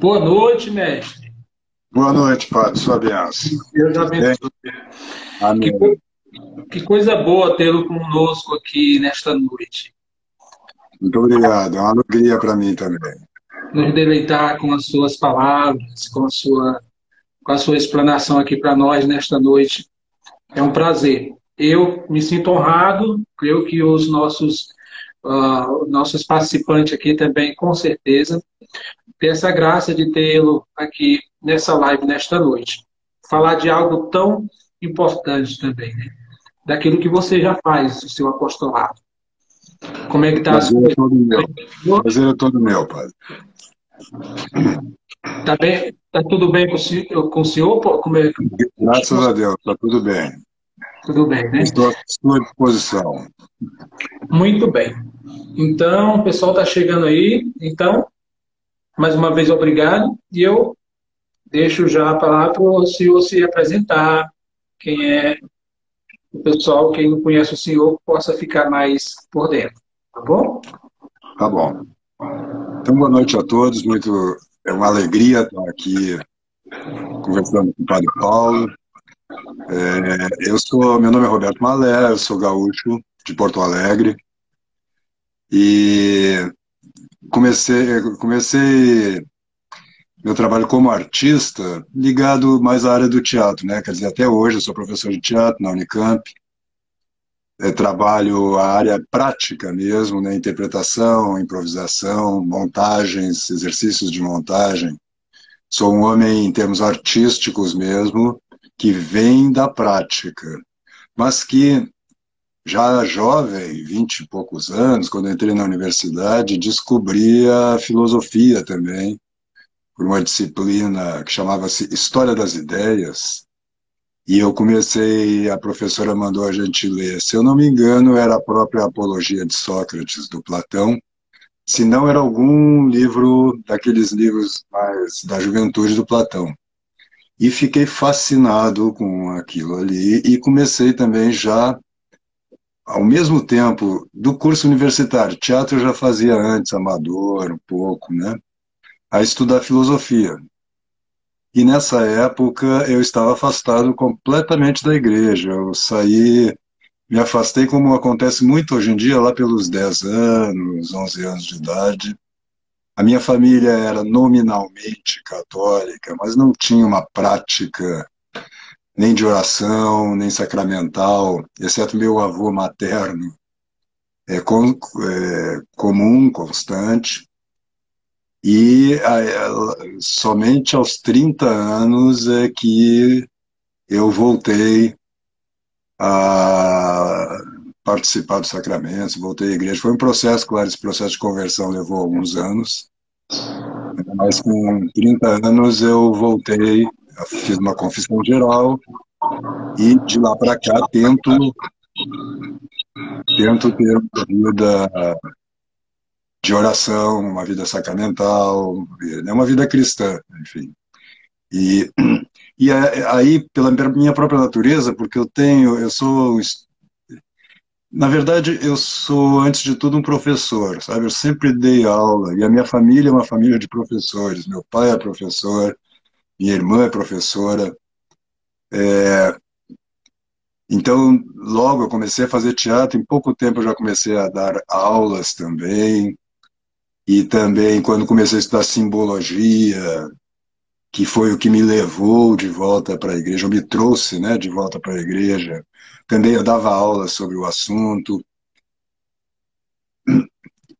Boa noite, mestre. Boa noite, Padre. Sua benção. Deus abençoe. Amém. Que, que coisa boa tê-lo conosco aqui nesta noite. Muito obrigado. É uma alegria para mim também. Nos deleitar com as suas palavras, com a sua, com a sua explanação aqui para nós nesta noite. É um prazer. Eu me sinto honrado, creio que os nossos, uh, nossos participantes aqui também, com certeza, ter essa graça de tê-lo aqui nessa live nesta noite. Falar de algo tão importante também, né? daquilo que você já faz, o seu apostolado. Como é que está? Prazer é todo meu. Prazer é todo meu, padre. Está bem? Tá tudo bem com o senhor? Com o senhor? Como é? Graças a Deus, está tudo bem. Tudo bem, né? Estou à sua disposição. Muito bem. Então, o pessoal está chegando aí. Então, mais uma vez, obrigado. E eu deixo já a palavra para o senhor se apresentar, quem é o pessoal, quem não conhece o senhor, possa ficar mais por dentro. Tá bom? Tá bom. Então, boa noite a todos. Muito, é uma alegria estar aqui conversando com o Padre Paulo. É, eu sou, meu nome é Roberto Malé, eu sou gaúcho de Porto Alegre. E comecei, comecei meu trabalho como artista ligado mais à área do teatro, né? Quer dizer, até hoje eu sou professor de teatro na Unicamp. É, trabalho a área prática mesmo, né? Interpretação, improvisação, montagens, exercícios de montagem. Sou um homem em termos artísticos mesmo, que vem da prática, mas que já jovem, vinte e poucos anos, quando entrei na universidade, descobri a filosofia também, por uma disciplina que chamava-se História das Ideias, e eu comecei, a professora mandou a gente ler, se eu não me engano, era a própria Apologia de Sócrates, do Platão, se não era algum livro daqueles livros mais da juventude do Platão. E fiquei fascinado com aquilo ali, e comecei também já ao mesmo tempo do curso universitário, teatro eu já fazia antes, amador, um pouco, né? A estudar filosofia. E nessa época eu estava afastado completamente da igreja. Eu saí, me afastei como acontece muito hoje em dia, lá pelos 10 anos, 11 anos de idade. A minha família era nominalmente católica, mas não tinha uma prática nem de oração, nem sacramental, exceto meu avô materno, é, com, é comum, constante. E a, somente aos 30 anos é que eu voltei a participar dos sacramentos, voltei à igreja. Foi um processo, claro, esse processo de conversão levou alguns anos, mas com 30 anos eu voltei fiz uma confissão geral e de lá para cá tento tento ter uma vida de oração, uma vida sacramental, né, uma vida cristã, enfim. E, e aí, pela minha própria natureza, porque eu tenho, eu sou, na verdade, eu sou, antes de tudo, um professor, sabe? Eu sempre dei aula, e a minha família é uma família de professores. Meu pai é professor, minha irmã é professora. É, então, logo eu comecei a fazer teatro, em pouco tempo eu já comecei a dar aulas também. E também, quando comecei a estudar simbologia, que foi o que me levou de volta para a igreja, ou me trouxe né, de volta para a igreja, também eu dava aulas sobre o assunto.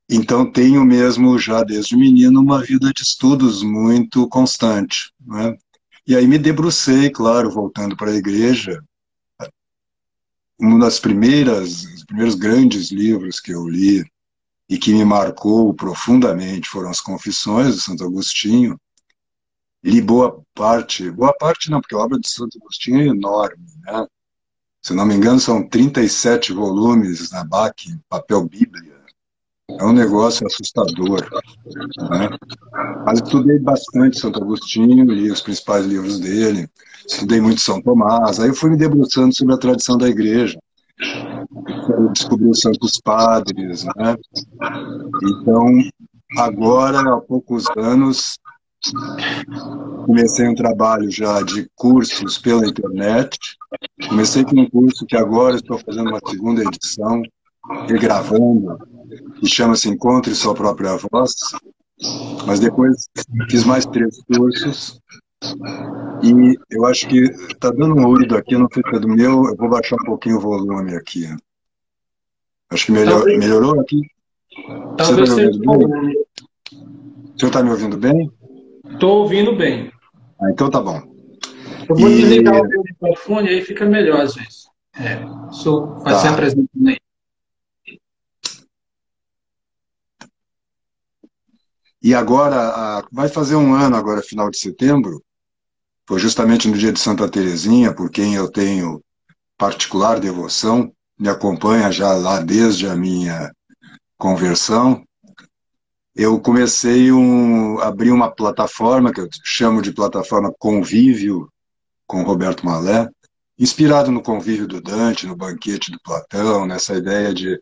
Então, tenho mesmo, já desde menino, uma vida de estudos muito constante. Né? E aí me debrucei, claro, voltando para a igreja. Um primeiras, os primeiros grandes livros que eu li e que me marcou profundamente foram as Confissões de Santo Agostinho. Li boa parte, boa parte não, porque a obra de Santo Agostinho é enorme, né? Se não me engano, são 37 volumes na BAC, papel bíblia é um negócio assustador. Né? Mas estudei bastante Santo Agostinho, li os principais livros dele, estudei muito São Tomás, aí eu fui me debruçando sobre a tradição da igreja. Eu descobri os Santos Padres, né? Então, agora, há poucos anos, Comecei um trabalho já de cursos pela internet. Comecei com um curso que agora estou fazendo uma segunda edição, regravando, que chama-se Encontre Sua Própria Voz. Mas depois fiz mais três cursos. E eu acho que está dando um ruído aqui, não sei se é do meu, eu vou baixar um pouquinho o volume aqui. Acho que melhor, melhorou aqui? Talvez Você está me ouvindo bem? O senhor está me ouvindo bem? Estou ouvindo bem. Ah, então tá bom. Eu vou e... desligar o microfone, aí fica melhor às vezes. É, sou, tá. se apresentando aí. E agora, vai fazer um ano agora, final de setembro, foi justamente no dia de Santa Terezinha, por quem eu tenho particular devoção, me acompanha já lá desde a minha conversão, eu comecei um abri uma plataforma que eu chamo de plataforma Convívio com Roberto Malé, inspirado no convívio do Dante, no banquete do Platão, nessa ideia de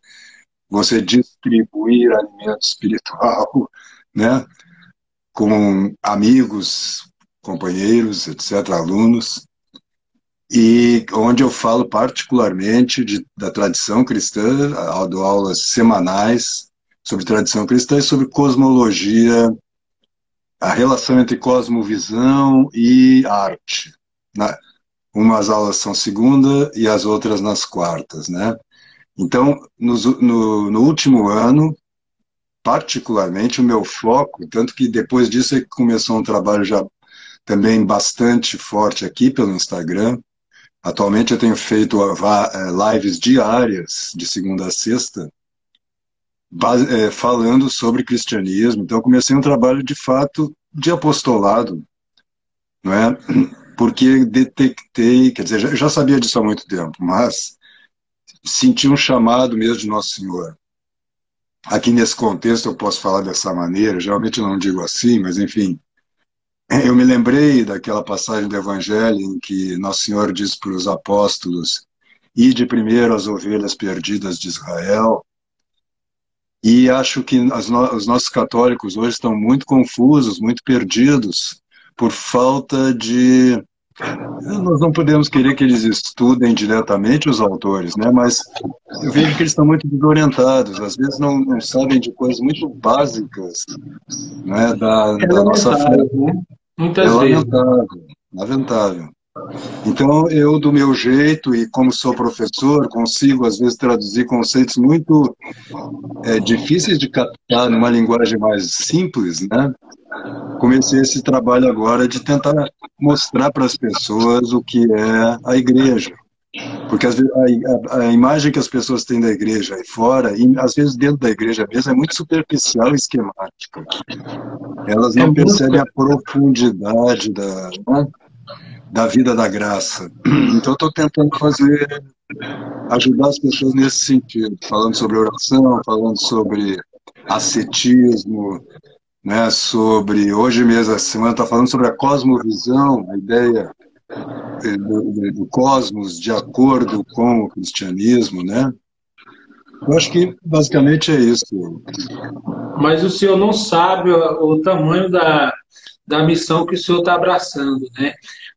você distribuir alimento espiritual, né, com amigos, companheiros, etc., alunos, e onde eu falo particularmente de, da tradição cristã, dou aulas semanais sobre tradição cristã e sobre cosmologia, a relação entre cosmovisão e arte. Né? Umas aulas são segunda e as outras nas quartas, né? Então, no, no, no último ano, particularmente, o meu foco, tanto que depois disso é começou um trabalho já também bastante forte aqui pelo Instagram. Atualmente eu tenho feito eh, lives diárias, de segunda a sexta, é, falando sobre cristianismo. Então, comecei um trabalho de fato de apostolado, não é? Porque detectei, quer dizer, já, já sabia disso há muito tempo, mas senti um chamado mesmo de Nosso Senhor. Aqui nesse contexto eu posso falar dessa maneira, geralmente eu não digo assim, mas enfim. Eu me lembrei daquela passagem do Evangelho em que Nosso Senhor diz para os apóstolos: Ide primeiro as ovelhas perdidas de Israel, e acho que no, os nossos católicos hoje estão muito confusos, muito perdidos, por falta de. Nós não podemos querer que eles estudem diretamente os autores, né? mas eu vejo que eles estão muito desorientados, às vezes não, não sabem de coisas muito básicas né? da, é da nossa fé. Né? Muitas é vezes. lamentável, lamentável. Então, eu, do meu jeito, e como sou professor, consigo, às vezes, traduzir conceitos muito é, difíceis de captar numa linguagem mais simples, né? Comecei esse trabalho agora de tentar mostrar para as pessoas o que é a igreja. Porque às vezes, a, a, a, imagem que as pessoas têm da igreja aí fora, e às vezes dentro da igreja mesmo, é muito superficial e esquemática. Elas não é percebem muito... a profundidade da, né? Da vida da graça. Então, estou tentando fazer, ajudar as pessoas nesse sentido, falando sobre oração, falando sobre ascetismo, né, sobre, hoje mesmo, essa semana está falando sobre a cosmovisão, a ideia do, do, cosmos de acordo com o cristianismo, né? Eu acho que basicamente é isso. Mas o senhor não sabe o, o tamanho da, da missão que o senhor está abraçando, né?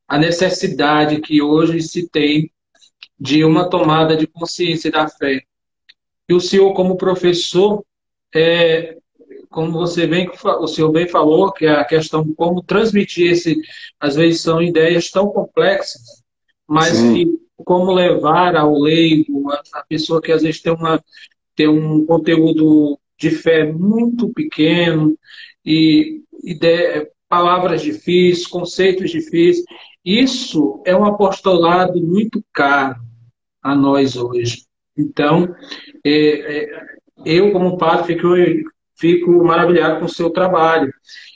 A necessidade que hoje se tem de uma tomada de consciência da fé. E o senhor, como professor, é, como você bem, o senhor bem falou, que é a questão de como transmitir esse, às vezes são ideias tão complexas, mas que, como levar ao leigo, a, a pessoa que às vezes tem, uma, tem um conteúdo de fé muito pequeno e ideia, palavras difíceis, conceitos difíceis, isso é um apostolado muito caro a nós hoje. Então, é, é, eu, como padre, fico, fico maravilhado com o seu trabalho.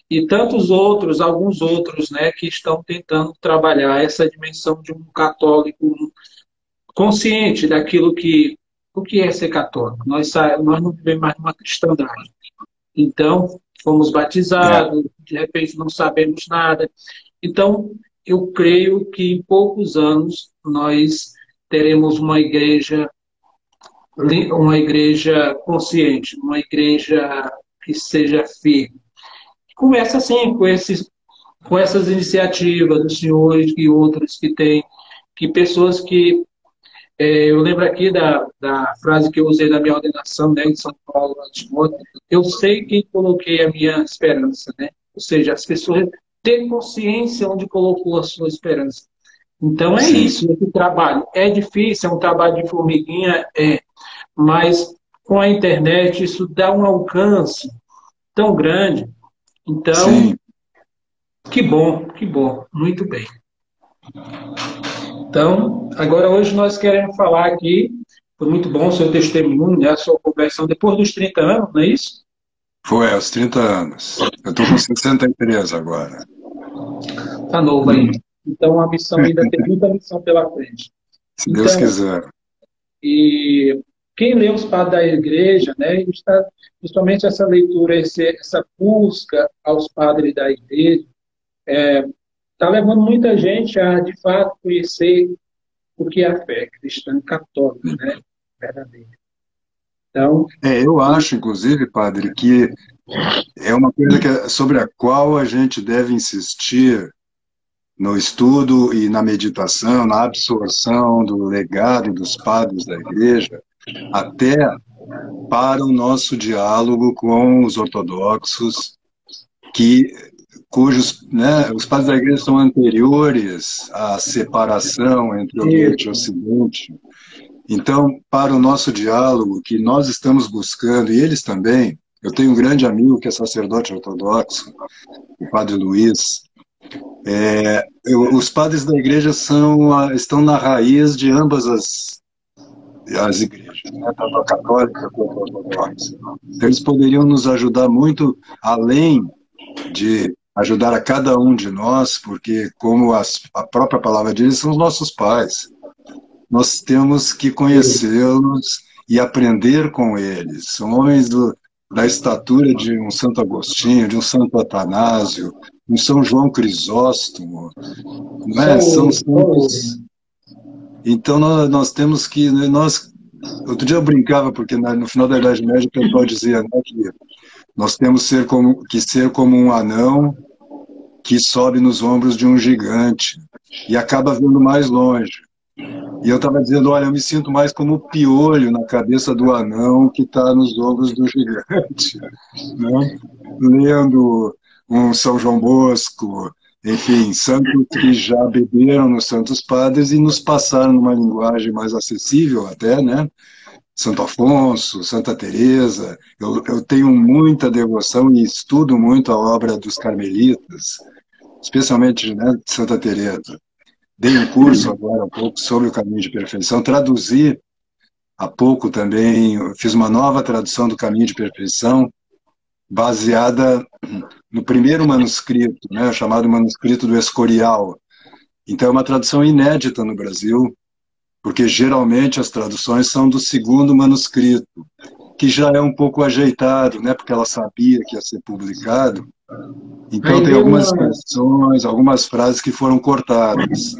E tantos outros, alguns outros, né, que estão tentando trabalhar essa dimensão de um católico consciente daquilo que. O que é ser católico? Nós, nós não vivemos mais numa cristandade. Então, fomos batizados, de repente não sabemos nada. Então, eu creio que em poucos anos nós teremos uma igreja uma igreja consciente, uma igreja que seja firme. Começa assim com esses com essas iniciativas do senhor e outras que tem, que pessoas que é, eu lembro aqui da, da frase que eu usei na minha ordenação né, em São Paulo, eu sei quem coloquei a minha esperança, né? Ou seja, as pessoas têm consciência onde colocou a sua esperança. Então é Sim. isso, esse trabalho. É difícil, é um trabalho de formiguinha, é, mas com a internet isso dá um alcance tão grande. Então, Sim. que bom, que bom, muito bem. Então, agora hoje nós queremos falar aqui, foi muito bom o seu testemunho, né, a sua conversão depois dos 30 anos, não é isso? Foi, aos 30 anos. Eu estou com 63 agora. Está novo ainda. Então a missão ainda tem muita missão pela frente. Se então, Deus quiser. E quem lê os padres da igreja, né, está, principalmente essa leitura, esse, essa busca aos padres da igreja, é, está levando muita gente a, de fato, conhecer o que é a fé cristã católica, né? Verdadeira. Então, é, eu acho, inclusive, padre, que é uma coisa que, sobre a qual a gente deve insistir no estudo e na meditação, na absorção do legado dos padres da igreja, até para o nosso diálogo com os ortodoxos, que cujos né, os padres da igreja são anteriores à separação entre Oriente e Ocidente. Então, para o nosso diálogo, que nós estamos buscando, e eles também, eu tenho um grande amigo que é sacerdote ortodoxo, o padre Luiz. É, eu, os padres da igreja são, estão na raiz de ambas as, as igrejas, né, tanto a católica quanto a ortodoxa. Então, eles poderiam nos ajudar muito além de ajudar a cada um de nós, porque, como as, a própria palavra diz, são os nossos pais. Nós temos que conhecê-los e aprender com eles. São homens do, da estatura de um Santo Agostinho, de um Santo Atanásio, um São João Crisóstomo. Não é? São santos. Então, nós, nós temos que. Nós, outro dia eu brincava, porque no final da Idade Média o pessoal dizia né, que nós temos ser como, que ser como um anão que sobe nos ombros de um gigante e acaba vendo mais longe. E eu estava dizendo, olha, eu me sinto mais como piolho na cabeça do anão que está nos ombros do gigante. Né? Lendo um São João Bosco, enfim, santos que já beberam nos Santos Padres e nos passaram numa linguagem mais acessível até, né? Santo Afonso, Santa Teresa. Eu, eu tenho muita devoção e estudo muito a obra dos carmelitas, especialmente né, Santa Teresa. Dei um curso agora um pouco sobre o caminho de perfeição, traduzi há pouco também, fiz uma nova tradução do caminho de perfeição, baseada no primeiro manuscrito, né, chamado manuscrito do Escorial. Então é uma tradução inédita no Brasil, porque geralmente as traduções são do segundo manuscrito, que já é um pouco ajeitado, né, porque ela sabia que ia ser publicado. Então Aí tem algumas expressões, algumas frases que foram cortadas.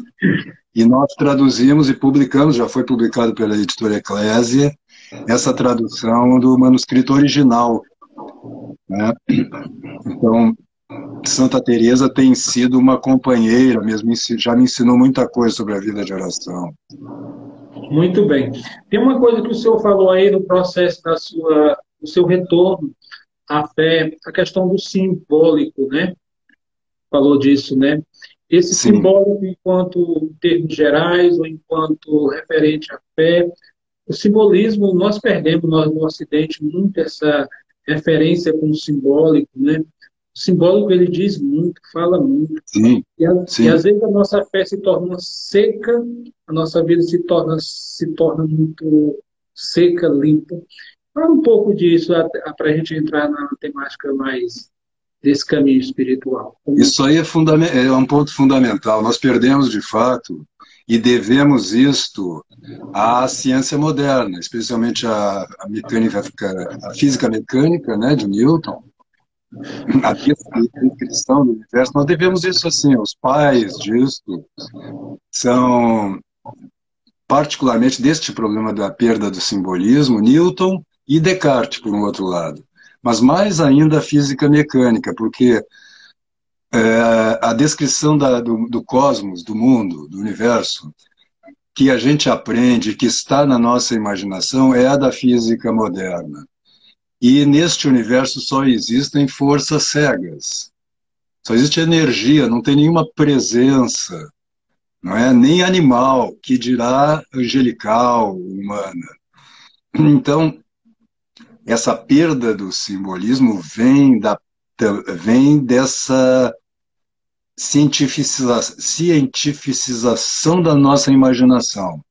E nós traduzimos e publicamos, já foi publicado pela editora Eclésia, essa tradução do manuscrito original. Né? Então, Santa Teresa tem sido uma companheira, mesmo já me ensinou muita coisa sobre a vida de oração. Muito bem. Tem uma coisa que o senhor falou aí no processo da sua, do seu retorno à fé, a questão do simbólico, né? Falou disso, né? Esse Sim. simbólico enquanto termos gerais ou enquanto referente à fé, o simbolismo nós perdemos nós, no Ocidente muito essa referência com o simbólico, né? O simbólico ele diz muito, fala muito. Sim, e, a, sim. e, às vezes a nossa fé se torna seca, a nossa vida se torna, se torna muito seca, limpa. Fala um pouco disso para a gente entrar na temática mais desse caminho espiritual. Isso aí é, é um ponto fundamental. Nós perdemos de fato e devemos isto à ciência moderna, especialmente a, a mecânica, a física mecânica, né, de Newton, a descrição do universo, nós devemos isso assim, os pais disso são particularmente deste problema da perda do simbolismo, Newton e Descartes, por um outro lado. Mas mais ainda a física mecânica, porque é, a, descrição da, do, do cosmos, do mundo, do universo, que a gente aprende, que está na nossa imaginação, é a da física moderna. E neste universo só existem forças cegas. Só existe energia, não tem nenhuma presença, não é nem animal, que dirá angelical, humana. Então, essa perda do simbolismo vem da vem dessa cientificiza cientificização da nossa imaginação.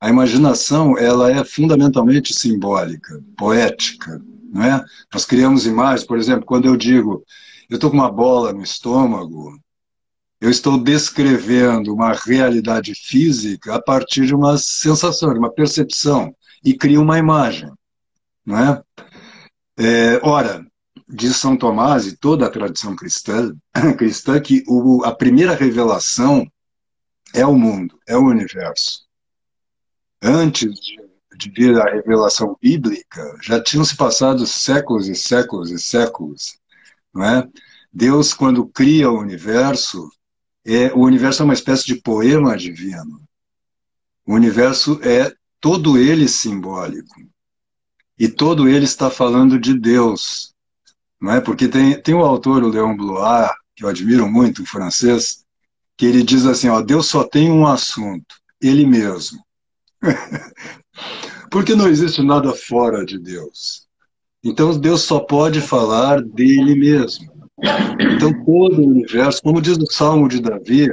A imaginação ela é fundamentalmente simbólica, poética, não é? Nós criamos imagens, por exemplo, quando eu digo eu estou com uma bola no estômago, eu estou descrevendo uma realidade física a partir de uma sensação, de uma percepção, e crio uma imagem, não é? é ora, diz São Tomás e toda a tradição cristã, cristã que o, a primeira revelação é o mundo, é o universo. Antes de, de vir a revelação bíblica, já tinham se passado séculos e séculos e séculos. Não é? Deus, quando cria o universo, é, o universo é uma espécie de poema divino. O universo é todo ele simbólico. E todo ele está falando de Deus, não é? Porque tem, tem um autor, o Leon Blois, que eu admiro muito, um francês, que ele diz assim, ó, Deus só tem um assunto, ele mesmo. Porque não existe nada fora de Deus. Então Deus só pode falar dele mesmo. Então todo o universo, como diz o Salmo de Davi,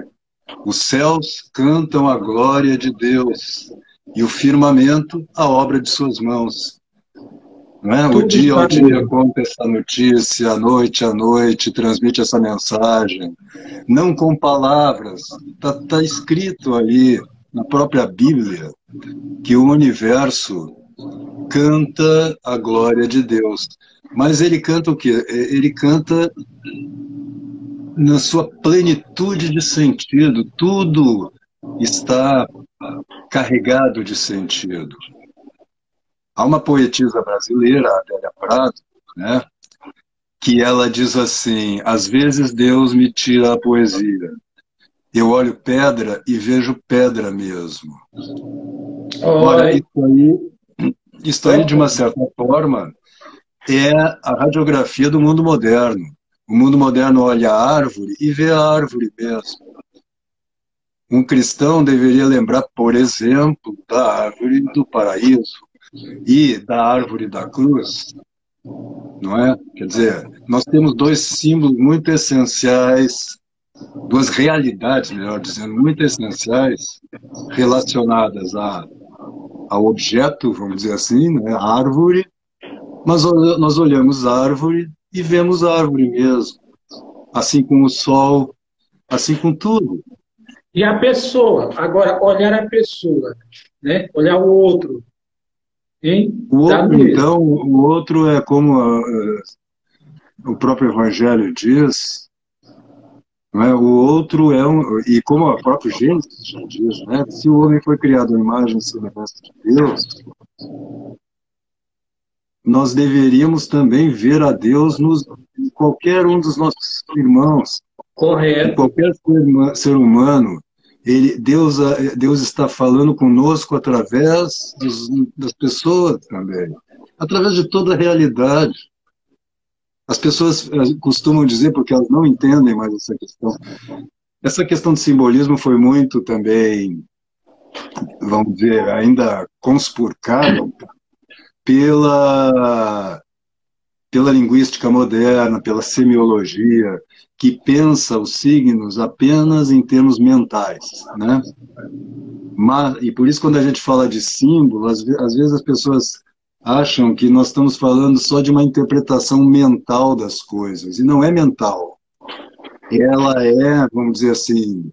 os céus cantam a glória de Deus e o firmamento a obra de suas mãos. Não é? O dia ao dia conta essa notícia, a noite à noite transmite essa mensagem. Não com palavras, está tá escrito ali na própria Bíblia que o universo canta a glória de Deus. Mas ele canta o quê? Ele canta na sua plenitude de sentido. Tudo está carregado de sentido. Há uma poetisa brasileira, a Adélia Prado, né, que ela diz assim: às vezes Deus me tira a poesia. Eu olho pedra e vejo pedra mesmo. Ora, isso aí, isso aí, de uma certa forma, é a radiografia do mundo moderno. O mundo moderno olha a árvore e vê a árvore mesmo. Um cristão deveria lembrar, por exemplo, da árvore do paraíso, e da árvore da cruz, não é? Quer dizer, nós temos dois símbolos muito essenciais, duas realidades, melhor dizendo, muito essenciais relacionadas a, ao objeto, vamos dizer assim, né? a árvore, mas nós olhamos a árvore e vemos a árvore mesmo, assim como o sol, assim com tudo. E a pessoa, agora, olhar a pessoa, né? olhar o outro, Hein? O outro, então, o outro é como a, a, o próprio Evangelho diz, não é? o outro é um, e como a própria Gênesis já diz, né? se o homem foi criado à imagem e semelhança de Deus, nós deveríamos também ver a Deus nos, em qualquer um dos nossos irmãos. Correto. Em qualquer ser humano ele, Deus, Deus está falando conosco através dos, das pessoas também, através de toda a realidade. As pessoas eh, costumam dizer, porque elas não entendem mais essa questão, essa questão de simbolismo foi muito também, vamos dizer, ainda conspurcada pela pela linguística moderna, pela semiologia, que pensa os signos apenas em termos mentais, né? Mas, e por isso quando a gente fala de símbolo, às, às vezes as pessoas acham que nós estamos falando só de uma interpretação mental das coisas, e não é mental. Ela é, vamos dizer assim,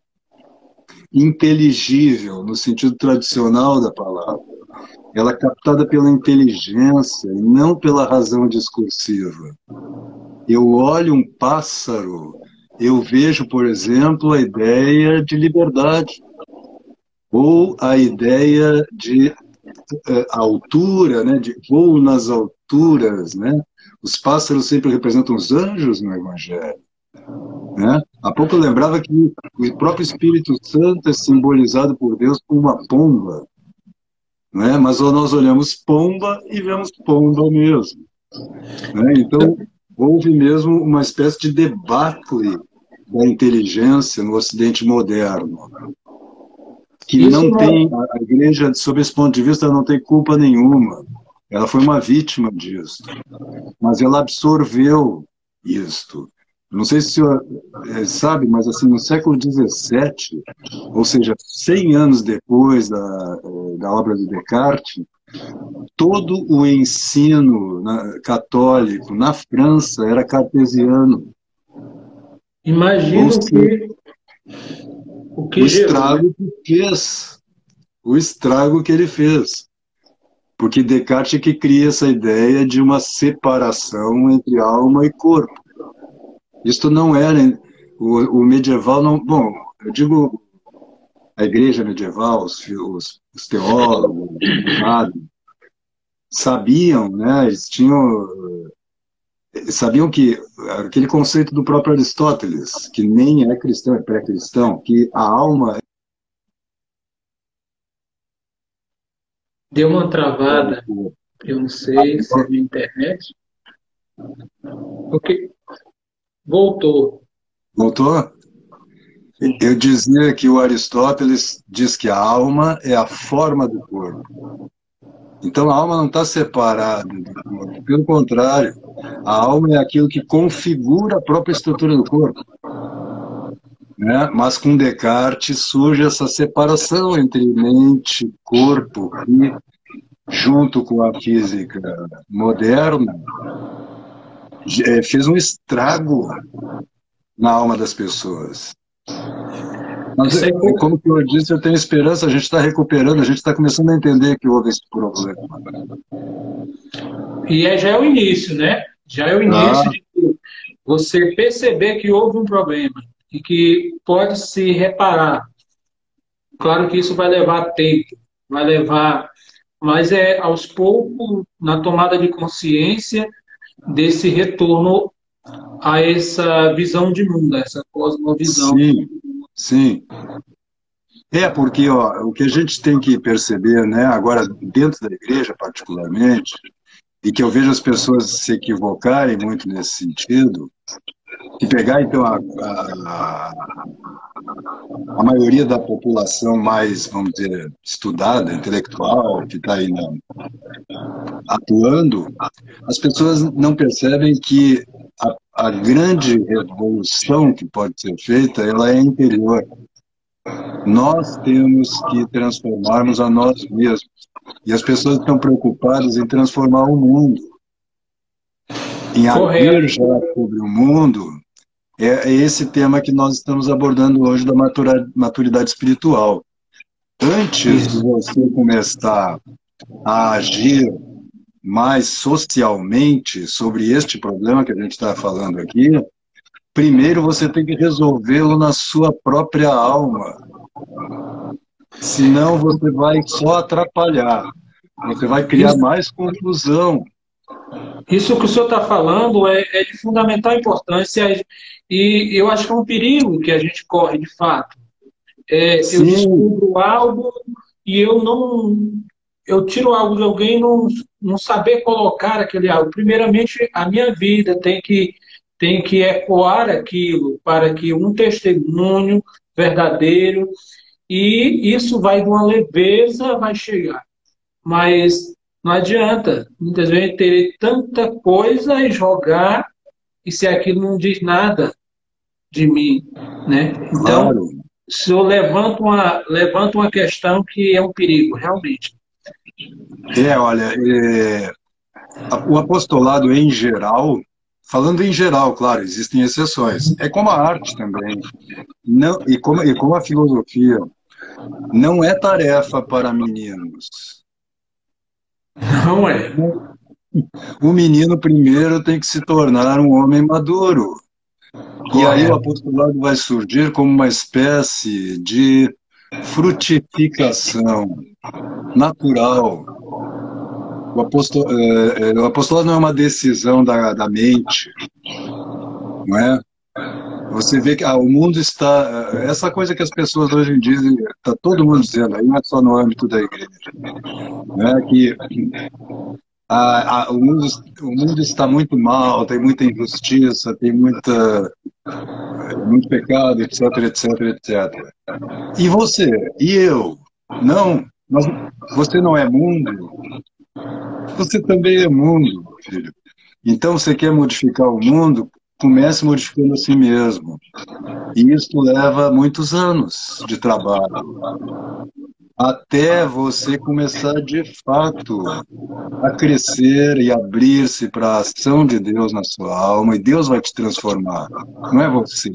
inteligível no sentido tradicional da palavra ela é captada pela inteligência e não pela razão discursiva. Eu olho um pássaro, eu vejo, por exemplo, a ideia de liberdade, ou a ideia de uh, altura, né, de voo nas alturas. Né? Os pássaros sempre representam os anjos no Evangelho. Né? Há pouco eu lembrava que o próprio Espírito Santo é simbolizado por Deus como uma pomba. Né? Mas nós olhamos pomba e vemos pomba mesmo. Né? Então, houve mesmo uma espécie de debacle da inteligência no Ocidente moderno. Que Isso não tem, a igreja, sob esse ponto de vista, não tem culpa nenhuma. Ela foi uma vítima disso. Mas ela absorveu isto. Não sei se o senhor é, sabe, mas assim, no século XVII, ou seja, 100 anos depois da, da obra de Descartes, todo o ensino na, católico na França era cartesiano. Imagino que, o, que o estrago que fez, o estrago que ele fez. Porque Descartes é que cria essa ideia de uma separação entre alma e corpo. Isto não era o, o medieval não, bom, eu digo a igreja medieval, os, os, os teólogos, os sabiam, né, eles tinham sabiam que aquele conceito do próprio Aristóteles, que nem é cristão, é pré-cristão, que a alma Deu uma travada. Eu não sei se é minha internet. Ok. Voltou. Voltou? Eu dizia que o Aristóteles diz que a alma é a forma do corpo. Então a alma não está separada do corpo. Pelo contrário, a alma é aquilo que configura a própria estrutura do corpo. Né? Mas com Descartes surge essa separação entre mente, corpo, e junto com a física moderna, é, fez um estrago na alma das pessoas. Mas, é, como eu disse, eu tenho esperança, a gente está recuperando, a gente está começando a entender que houve esse problema. E é, já é o início, né? Já é o início ah. de você perceber que houve um problema e que pode se reparar. Claro que isso vai levar tempo, vai levar, mas é aos poucos, na tomada de consciência, desse retorno a essa visão de mundo, essa cosmovisão. Sim, sim. É, porque ó, o que a gente tem que perceber, né, agora dentro da igreja particularmente, e que eu vejo as pessoas se equivocarem muito nesse sentido, e pegar então a, a, a, maioria da população mais, vamos dizer, estudada, intelectual, que está aí atuando, as pessoas não percebem que a, a grande revolução que pode ser feita, ela é interior. Nós temos que transformarmos a nós mesmos. E as pessoas estão preocupadas em transformar o mundo. Em abrir já sobre o mundo, é, é esse tema que nós estamos abordando hoje da maturidade espiritual. Antes de você começar a agir mais socialmente sobre este problema que a gente está falando aqui, primeiro você tem que resolvê-lo na sua própria alma. Senão você vai só atrapalhar. Você vai criar mais confusão. Isso que o senhor está falando é, é, de fundamental importância e eu acho que é um perigo que a gente corre de fato. É, eu descubro algo e eu não. Eu tiro algo de alguém e não, não saber colocar aquele algo. Primeiramente, a minha vida tem que, tem que ecoar aquilo para que um testemunho verdadeiro e isso vai de uma leveza, vai chegar. Mas não adianta. Muitas vezes ter tanta coisa e jogar e se aquilo não diz nada de mim, né? Então, claro. se eu levanto uma, levanto uma questão que é um perigo, realmente. É, olha, é, o apostolado em geral, falando em geral, claro, existem exceções. É como a arte também, não, e, como, e como a filosofia, não é tarefa para meninos. Não é. O menino primeiro tem que se tornar um homem maduro. E aí o apostolado vai surgir como uma espécie de frutificação natural. O, apostol, é, é, o apostolado não é uma decisão da, da mente, não é? Você vê que ah, o mundo está. Essa coisa que as pessoas hoje em dia. Está todo mundo dizendo, aí não é só no âmbito da igreja. Né, que o, mundo, o mundo está muito mal, tem muita injustiça, tem muita, muito pecado, etc, etc, etc. E você? E eu? Não, nós, você não é mundo. Você também é mundo, filho. Então, você quer modificar o mundo? Comece modificando a si mesmo. E isso leva muitos anos de trabalho até você começar de fato a crescer e abrir-se para a ação de Deus na sua alma e Deus vai te transformar. Não é você.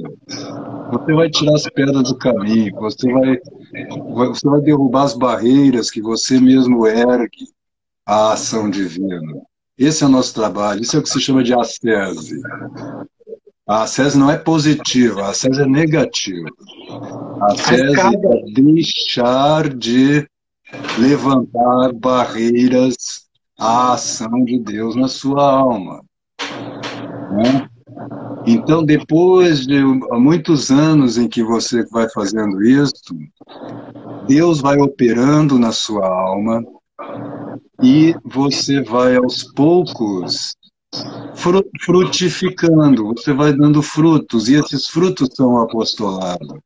Você vai tirar as pedras do caminho, você vai, você vai derrubar as barreiras que você mesmo ergue à ação divina. Esse é o nosso trabalho, isso é o que se chama de ascese. A ascese não é positiva, a ascese é negativa. A ascese é deixar de levantar barreiras à ação de Deus na sua alma. Né? Então, depois de muitos anos em que você vai fazendo isso, Deus vai operando na sua alma e você vai aos poucos frutificando, você vai dando frutos, e esses frutos são o apostolado.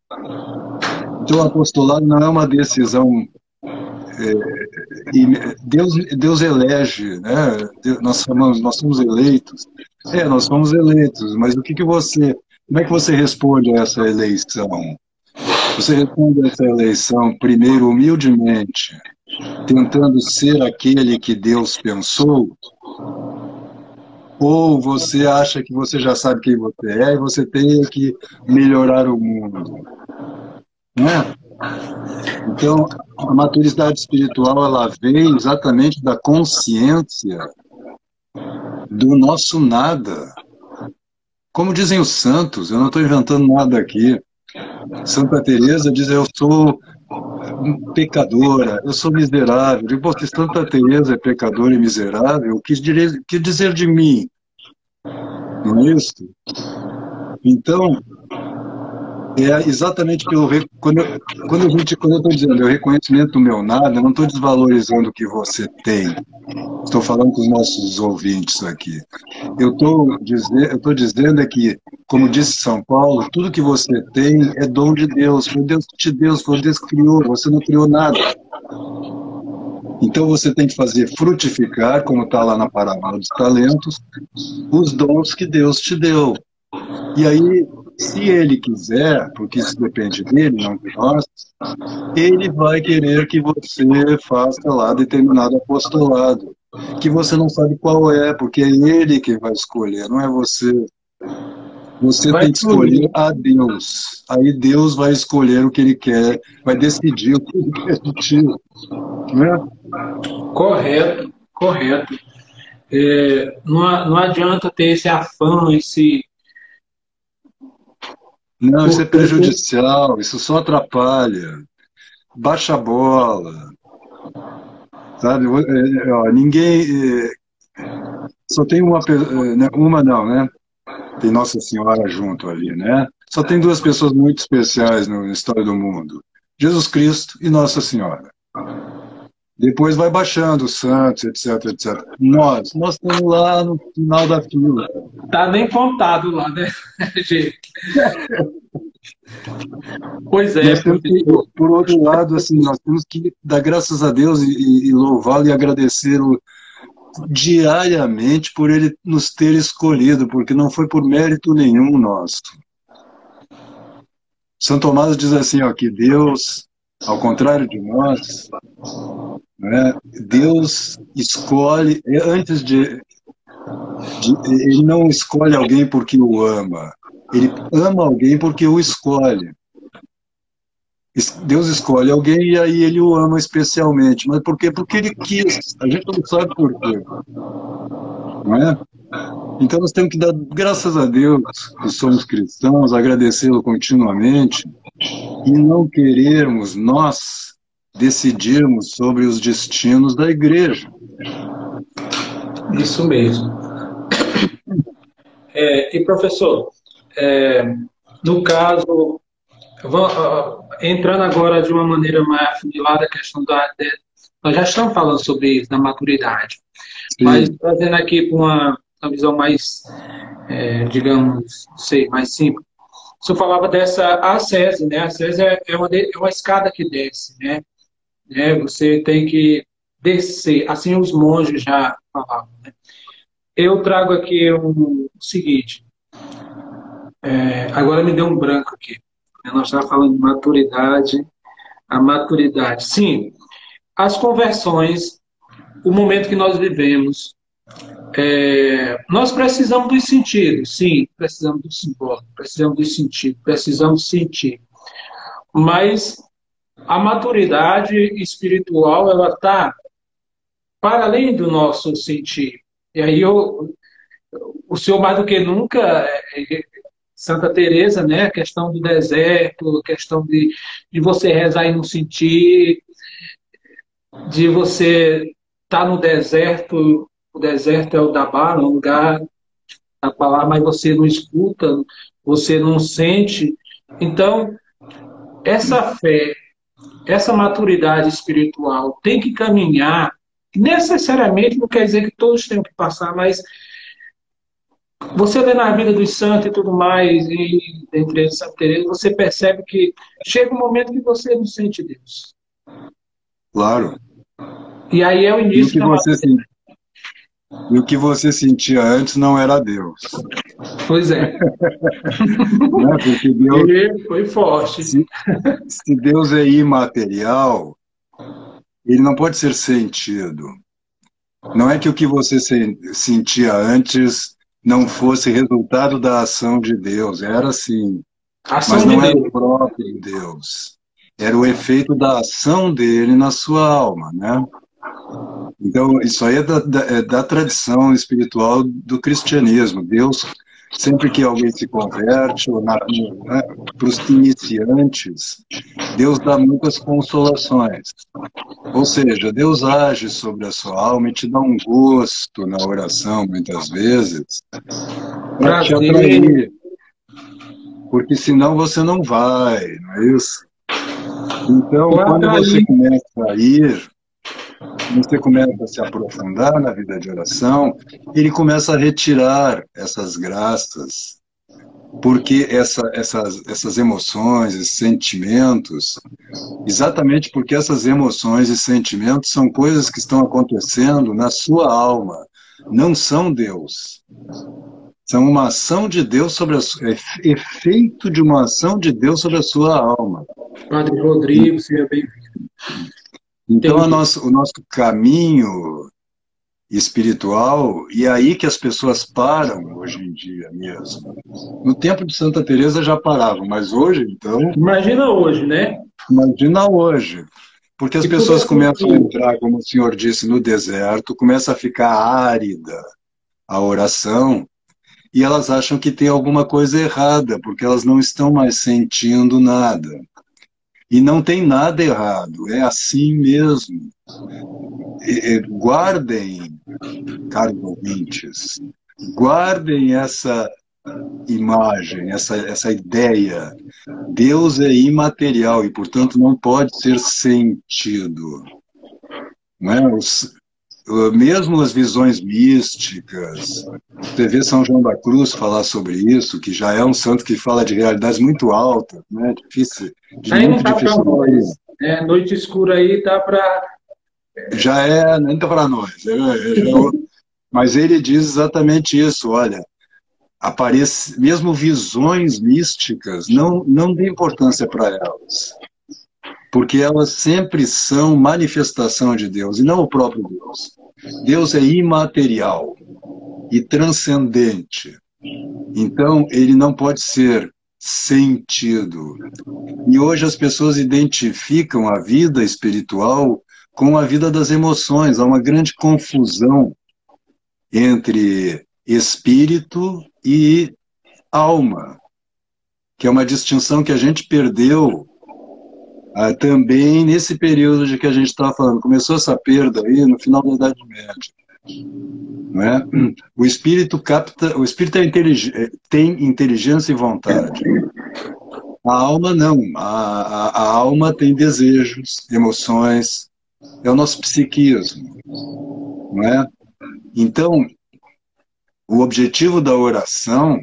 Então, o apostolado não é uma decisão. É, Deus, Deus elege, né? Nós somos, nós somos eleitos. É, nós somos eleitos, mas o que, que você. Como é que você responde a essa eleição? Você responde a essa eleição, primeiro, humildemente, tentando ser aquele que Deus pensou, ou você acha que você já sabe quem você é e você tem que melhorar o mundo. Né? Então, a maturidade espiritual ela vem exatamente da consciência do nosso nada. Como dizem os santos, eu não estou inventando nada aqui. Santa Teresa diz: eu sou pecadora, eu sou miserável. E, se Santa Teresa é pecadora e miserável, o que, que dizer de mim? Não é isso? Então, é exatamente quando eu, quando a gente quando eu estou dizendo o reconhecimento meu nada, eu não estou desvalorizando o que você tem. Estou falando com os nossos ouvintes aqui. Eu estou dizendo, eu estou dizendo é que, como disse São Paulo, tudo que você tem é dom de Deus. Foi Deus que te deu, foi Deus que criou. Você não criou nada. Então você tem que fazer frutificar, como está lá na parábola dos talentos, os dons que Deus te deu. E aí se ele quiser, porque isso depende dele, não de nós, ele vai querer que você faça lá determinado apostolado, que você não sabe qual é, porque é ele que vai escolher, não é você. Você vai tem que escolher a Deus. Aí Deus vai escolher o que ele quer, vai decidir o que ele quer de ti. Né? Correto, correto. É, não, não adianta ter esse afã, esse, não, isso é prejudicial, isso só atrapalha. Baixa a bola. Sabe? É, ó, ninguém. É, só tem uma. É, né, uma não, né? Tem Nossa Senhora junto ali, né? Só tem duas pessoas muito especiais na história do mundo: Jesus Cristo e Nossa Senhora. Depois vai baixando os santos, etc, etc. Nós, nós estamos lá no final da fila. Tá nem contado lá, né, gente? pois é. Que, por outro lado, assim, nós temos que dar graças a Deus e, e louvá-lo e agradecê-lo diariamente por ele nos ter escolhido, porque não foi por mérito nenhum nosso. São Tomás diz assim, ó, que Deus, ao contrário de nós, né? Deus escolhe, antes de, de, Ele não escolhe alguém porque o ama, ele ama alguém porque o escolhe. Deus escolhe alguém e aí ele o ama especialmente. Mas por quê? Porque ele quis. A gente não sabe por quê. Não é? Então nós temos que dar graças a Deus que somos cristãos, agradecê-lo continuamente e não querermos nós decidirmos sobre os destinos da igreja. Isso mesmo. É, e professor, é, no caso, entrando agora de uma maneira mais afunilada a questão da. Nós já estamos falando sobre isso, da maturidade. Sim. Mas trazendo aqui para uma, uma visão mais, é, digamos, sei, mais simples. Senhor falava dessa acese, né? A SES é, é, uma, é uma escada que desce, né? né? Você tem que descer, assim os monges já falavam. Né? Eu trago aqui o seguinte, é, agora me deu um branco aqui. Nós estávamos falando de maturidade, a maturidade. Sim, as conversões, o momento que nós vivemos, é, nós precisamos dos sentidos, sim, precisamos do simbólico, precisamos do sentido, precisamos sentir. Mas a maturidade espiritual, ela está para além do nosso sentir. E aí eu, o Senhor mais do que nunca, é, é, Santa Teresa, né, a questão do deserto, a questão de, de você rezar e não sentir, de você estar tá no deserto, o deserto é o Dabar, um lugar a palavra, mas você não escuta, você não sente. Então, essa fé, essa maturidade espiritual tem que caminhar, necessariamente não quer dizer que todos tenham que passar, mas você vê na vida dos santos e tudo mais, e entre eles Santa Teresa, você percebe que chega um momento que você não sente Deus. Claro. E aí é o início da você E o que você sentia antes não era Deus. Pois é. né? Porque Deus, e foi forte. Se, se Deus é imaterial, ele não pode ser sentido. Não é que o que você sentia antes não fosse resultado da ação de Deus, era assim. Ação mas não de era Deus. o próprio Deus. Era o efeito da ação dele na sua alma, né? Então, isso aí é da, da, é da tradição espiritual do cristianismo. Deus, sempre que alguém se converte, ou né, para os iniciantes, Deus dá muitas consolações. Ou seja, Deus age sobre a sua alma e te dá um gosto na oração, muitas vezes, para te atrair. Porque senão você não vai, não é isso? Então, quando você começa a ir você começa a se aprofundar na vida de oração, ele começa a retirar essas graças, porque essa, essas, essas emoções, esses sentimentos, exatamente porque essas emoções e sentimentos são coisas que estão acontecendo na sua alma, não são Deus. São uma ação de Deus sobre a é efeito de uma ação de Deus sobre a sua alma. Padre Rodrigo, seja bem-vindo. Então, nosso, o nosso caminho espiritual, e é aí que as pessoas param hoje em dia mesmo. No tempo de Santa Teresa já paravam, mas hoje, então... Imagina hoje, né? Imagina hoje. Porque as e pessoas começam a entrar, como o senhor disse, no deserto, começa a ficar árida a oração, e elas acham que tem alguma coisa errada, porque elas não estão mais sentindo nada. E não tem nada errado, é assim mesmo. E, guardem, caros ouvintes, guardem essa imagem, essa, essa ideia. Deus é imaterial e, portanto, não pode ser sentido. Não é? Mesmo as visões místicas, você vê São João da Cruz falar sobre isso, que já é um santo que fala de realidades muito altas, né? Difícil, de aí não tá para nós. É, noite escura aí tá para. Já é, nem tá para nós. É, é, é mas ele diz exatamente isso, olha, aparece, mesmo visões místicas, não, não dê importância para elas porque elas sempre são manifestação de Deus e não o próprio Deus. Deus é imaterial e transcendente. Então, ele não pode ser sentido. E hoje as pessoas identificam a vida espiritual com a vida das emoções. Há uma grande confusão entre espírito e alma, que é uma distinção que a gente perdeu ah, também nesse período de que a gente estava falando, começou essa perda aí no final da Idade Média. Não é? O espírito capta, o espírito é intelig, tem inteligência e vontade. A alma não. A, a, a, alma tem desejos, emoções. É o nosso psiquismo. Não é? Então, o objetivo da oração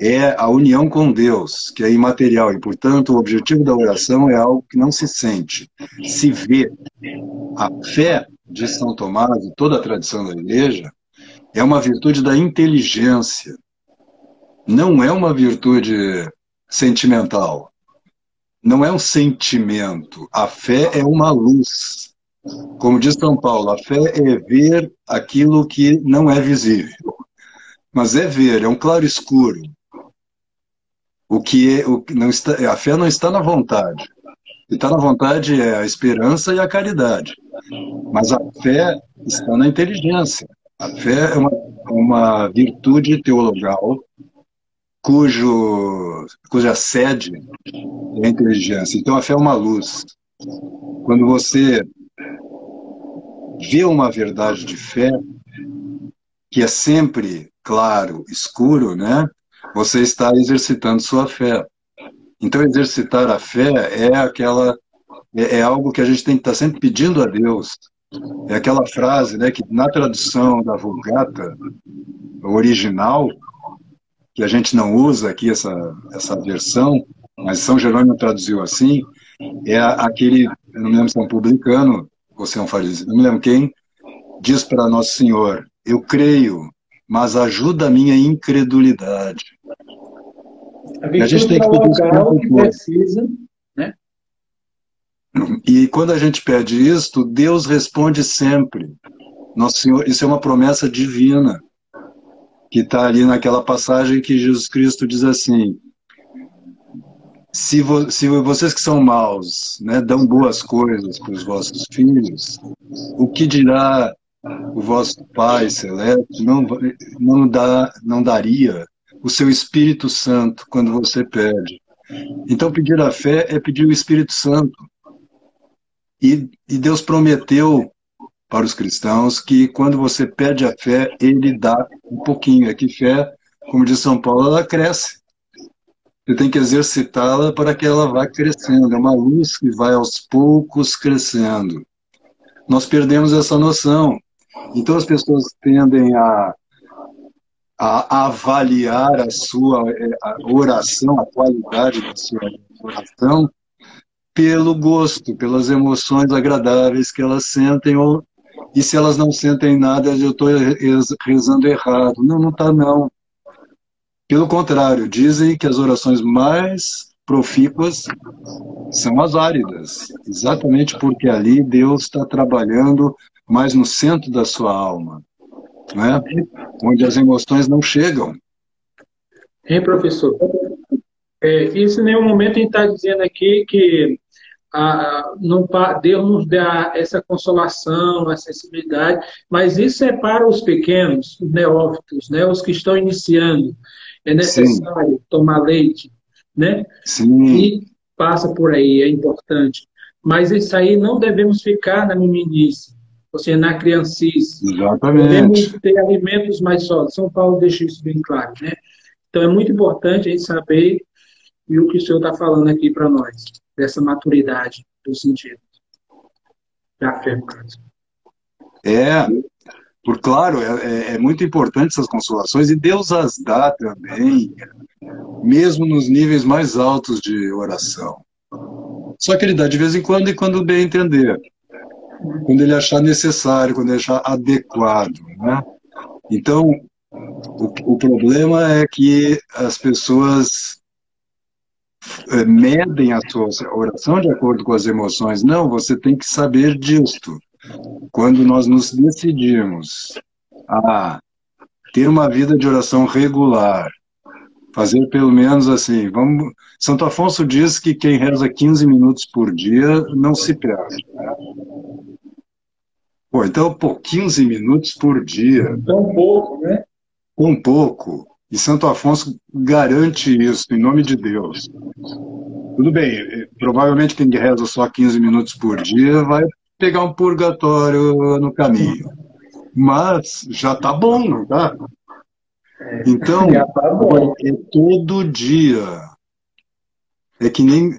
é a união com Deus, que é imaterial, e, portanto, o objetivo da oração é algo que não se sente, se vê. A fé de São Tomás e toda a tradição da igreja é uma virtude da inteligência, não é uma virtude sentimental. Não é um sentimento. A fé é uma luz. Como diz São Paulo, a fé é ver aquilo que não é visível. Mas é ver, é um claro escuro. O que é, o, não está, a fé não está na vontade. O está na vontade é a esperança e a caridade. Mas a fé está na inteligência. A fé é uma, uma virtude teologal cujo, cuja sede é a inteligência. Então a fé é uma luz. Quando você vê uma verdade de fé, que é sempre claro, escuro, né? Você está exercitando sua fé. Então exercitar a fé é aquela é, é algo que a gente tem que estar sempre pedindo a Deus. É aquela frase, né, que na tradução da Vulgata original, que a gente não usa aqui essa, essa versão, mas São Jerônimo traduziu assim, é aquele, eu não me lembro se é um publicano ou se é um fariseu, não me lembro quem, diz para Nosso Senhor, eu creio, mas ajuda a minha incredulidade. A, a gente tem que ter isso que precisa, né? E quando a gente pede isto, Deus responde sempre. Nosso Senhor, isso é uma promessa divina que está ali naquela passagem que Jesus Cristo diz assim: se, vo, se vocês que são maus né, dão boas coisas para os vossos filhos, o que dirá o vosso Pai Celeste não, não, dá, não daria o seu Espírito Santo quando você pede. Então, pedir a fé é pedir o Espírito Santo. E, e Deus prometeu para os cristãos que quando você pede a fé, ele dá um pouquinho. É que fé, como diz São Paulo, ela cresce. Você tem que exercitá-la para que ela vá crescendo. É uma luz que vai aos poucos crescendo. Nós perdemos essa noção. Então as pessoas tendem a, a avaliar a sua a oração, a qualidade da sua oração, pelo gosto, pelas emoções agradáveis que elas sentem ou e se elas não sentem nada, eu estou rezando errado. Não, não está não. Pelo contrário, dizem que as orações mais profícuas são as áridas, exatamente porque ali Deus está trabalhando mais no centro da sua alma, né? onde as emoções não chegam. Hein, professor? É, isso em nenhum momento a gente está dizendo aqui que a, não, Deus nos dá essa consolação, essa sensibilidade, mas isso é para os pequenos, os neófitos, né, os que estão iniciando. É necessário Sim. tomar leite, né? Sim. E passa por aí, é importante. Mas isso aí não devemos ficar na meninice, ou seja, na criancice. Exatamente. Devemos ter alimentos mais sólidos. São Paulo deixa isso bem claro, né? Então é muito importante a gente saber e o que o senhor está falando aqui para nós dessa maturidade do sentido da fé, no caso. É, por claro, é, é, é, muito importante essas consolações e Deus as dá também, mesmo nos níveis mais altos de oração. Só que ele dá de vez em quando e quando bem entender. Quando ele achar necessário, quando ele achar adequado. Né? Então, o, o problema é que as pessoas eh, medem a sua oração de acordo com as emoções. Não, você tem que saber disto. Quando nós nos decidimos a ter uma vida de oração regular, fazer pelo menos assim, vamos. Santo Afonso diz que quem reza 15 minutos por dia não se perde. Né? Pô, então, pô, 15 minutos por dia. Tão pouco, né? Tão pouco. E Santo Afonso garante isso, em nome de Deus. Tudo bem, provavelmente quem reza só 15 minutos por dia vai pegar um purgatório no caminho. mas já está bom, não tá? Então, tá é todo dia. É que nem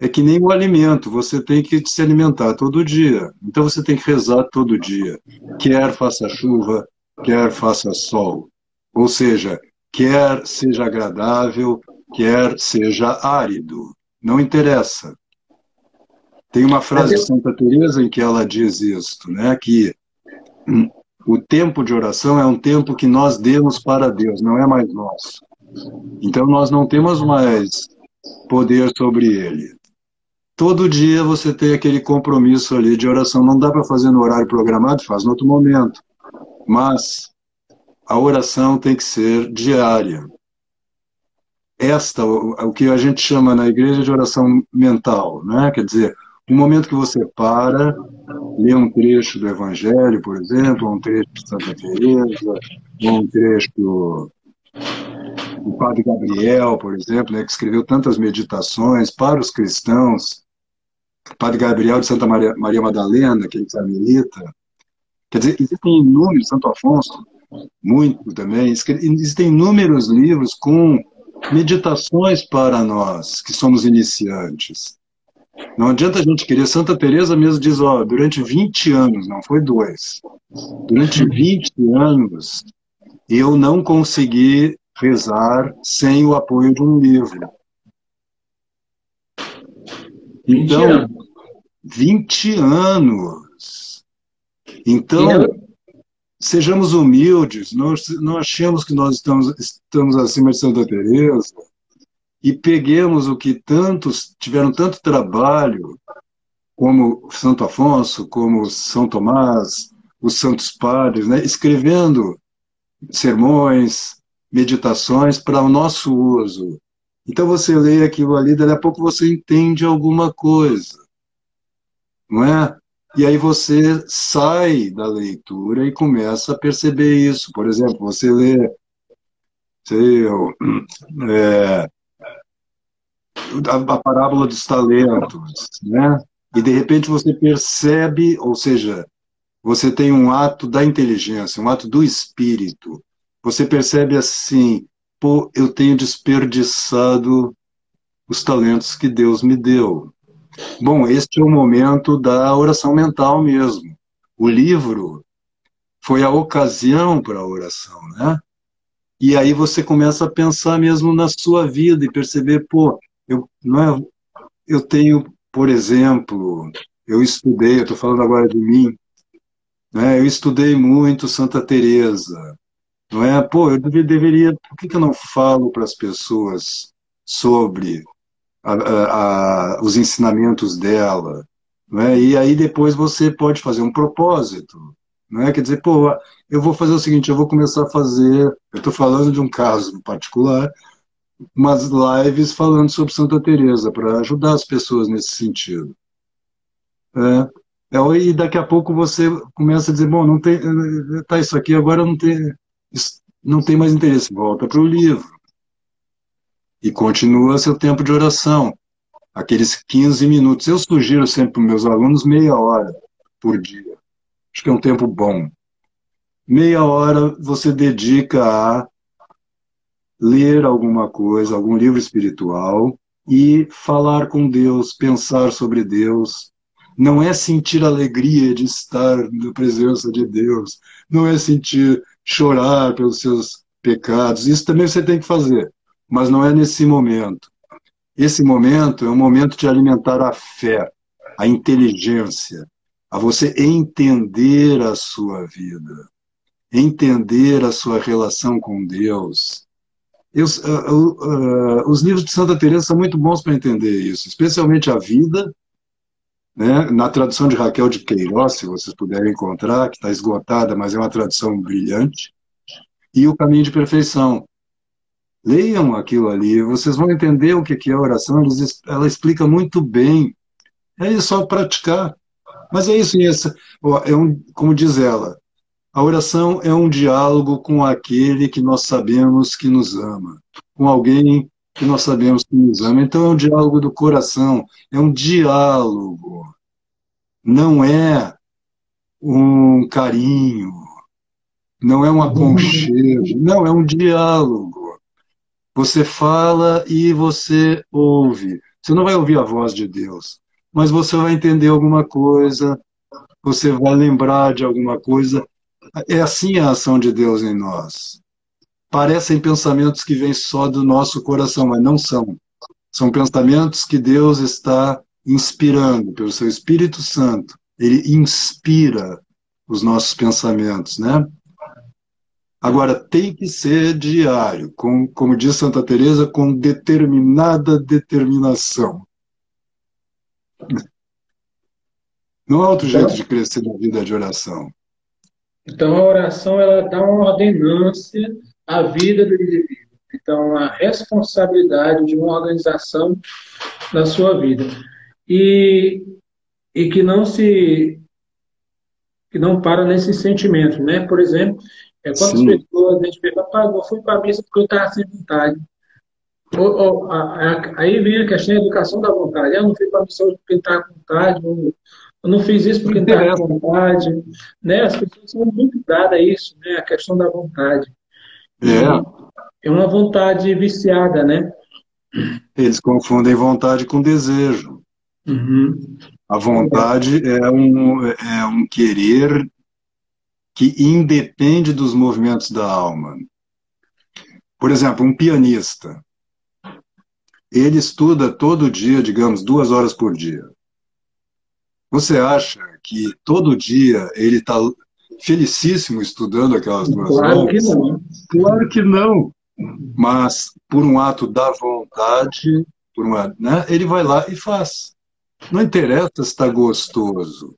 é que nem o alimento, você tem que se alimentar todo dia. Então você tem que rezar todo dia. Quer faça chuva, quer faça sol. Ou seja, quer seja agradável, quer seja árido. Não interessa. Tem uma frase de Santa Teresa em que ela diz isto, né? Que o tempo de oração é um tempo que nós demos para Deus, não é mais nosso. Então nós não temos mais poder sobre ele todo dia você tem aquele compromisso ali de oração. Não dá para fazer no horário programado, faz no outro momento. Mas a oração tem que ser diária. Esta, o que a gente chama na igreja de oração mental, né? Quer dizer, um momento que você para, lê um trecho do Evangelho, por exemplo, um trecho de Santa Teresa, um trecho do, do Padre Gabriel, por exemplo, né, que escreveu tantas meditações para os cristãos, Padre Gabriel de Santa Maria, Maria Madalena, que é carmelita. Quer dizer, existem inúmeros, Santo Afonso, muito também, existem inúmeros livros com meditações para nós, que somos iniciantes. Não adianta a gente querer. Santa Teresa mesmo diz, ó, durante 20 anos, não foi dois, durante 20 anos, eu não consegui rezar sem o apoio de um livro. Então, 20 anos. Então, sejamos humildes, não, não achemos que nós estamos, estamos acima de Santa Teresa e peguemos o que tantos tiveram tanto trabalho, como Santo Afonso, como São Tomás, os santos padres, né, escrevendo sermões, meditações para o nosso uso. Então você lê aquilo ali, daqui a pouco você entende alguma coisa, não é? E aí você sai da leitura e começa a perceber isso. Por exemplo, você lê sei, é, a, a parábola dos talentos, né? E de repente você percebe, ou seja, você tem um ato da inteligência, um ato do espírito. Você percebe assim, pô, eu tenho desperdiçado os talentos que Deus me deu. Bom, este é o momento da oração mental mesmo. O livro foi a ocasião para a oração, né? E aí você começa a pensar mesmo na sua vida e perceber, pô, eu, não é, eu tenho, por exemplo, eu estudei, eu estou falando agora de mim, né? eu estudei muito Santa Teresa, não é? Pô, eu deveria. Por que, que eu não falo para as pessoas sobre a, a, a, os ensinamentos dela? Não é? E aí depois você pode fazer um propósito. Não é? Quer dizer, pô, eu vou fazer o seguinte: eu vou começar a fazer. Eu estou falando de um caso particular, umas lives falando sobre Santa Teresa para ajudar as pessoas nesse sentido. É, é, e daqui a pouco você começa a dizer, bom, não tem, tá isso aqui agora não tem, não tem mais interesse, volta para o livro. E continua seu tempo de oração, aqueles 15 minutos. Eu sugiro sempre para meus alunos meia hora por dia. Acho que é um tempo bom. Meia hora você dedica a ler alguma coisa, algum livro espiritual e falar com Deus, pensar sobre Deus. Não é sentir alegria de estar na presença de Deus, não é sentir chorar pelos seus pecados. Isso também você tem que fazer, mas não é nesse momento. Esse momento é um momento de alimentar a fé, a inteligência, a você entender a sua vida, entender a sua relação com Deus. Eu, uh, uh, os livros de Santa Teresa são muito bons para entender isso, especialmente a vida, né? Na tradução de Raquel de Queiroz, se vocês puderem encontrar, que está esgotada, mas é uma tradução brilhante, e o caminho de perfeição. Leiam aquilo ali, vocês vão entender o que é a oração, ela explica muito bem. É só praticar. Mas é isso é um, como diz ela, a oração é um diálogo com aquele que nós sabemos que nos ama, com alguém que nós sabemos que nos ama. Então é um diálogo do coração, é um diálogo, não é um carinho, não é um aconchego, não, é um diálogo. Você fala e você ouve. Você não vai ouvir a voz de Deus, mas você vai entender alguma coisa, você vai lembrar de alguma coisa. É assim a ação de Deus em nós. Parecem pensamentos que vêm só do nosso coração, mas não são. São pensamentos que Deus está inspirando pelo seu Espírito Santo. Ele inspira os nossos pensamentos, né? Agora, tem que ser diário, com, como diz Santa Teresa, com determinada determinação. Não há outro jeito de crescer na vida de oração. Então, a oração ela dá uma ordenância à vida do indivíduo. Então, a responsabilidade de uma organização da sua vida. E, e que não se que não para nesse sentimento, né? Por exemplo, é quantas Sim. pessoas a gente pergunta, pai, eu fui para a missa porque eu estava sem vontade. Ou, ou, a, a, aí vem a questão da educação da vontade. Eu não fui para a missa porque estava com vontade, ou, eu não fiz isso porque estava com vontade. Né? As pessoas são muito dadas a isso, né? a questão da vontade. É. é uma vontade viciada, né? Eles confundem vontade com desejo. Uhum. A vontade é um, é um querer que independe dos movimentos da alma. Por exemplo, um pianista. Ele estuda todo dia, digamos, duas horas por dia. Você acha que todo dia ele está felicíssimo estudando aquelas duas claro? Que não. Claro que não. Mas por um ato da vontade, por uma, né, ele vai lá e faz. Não interessa se está gostoso.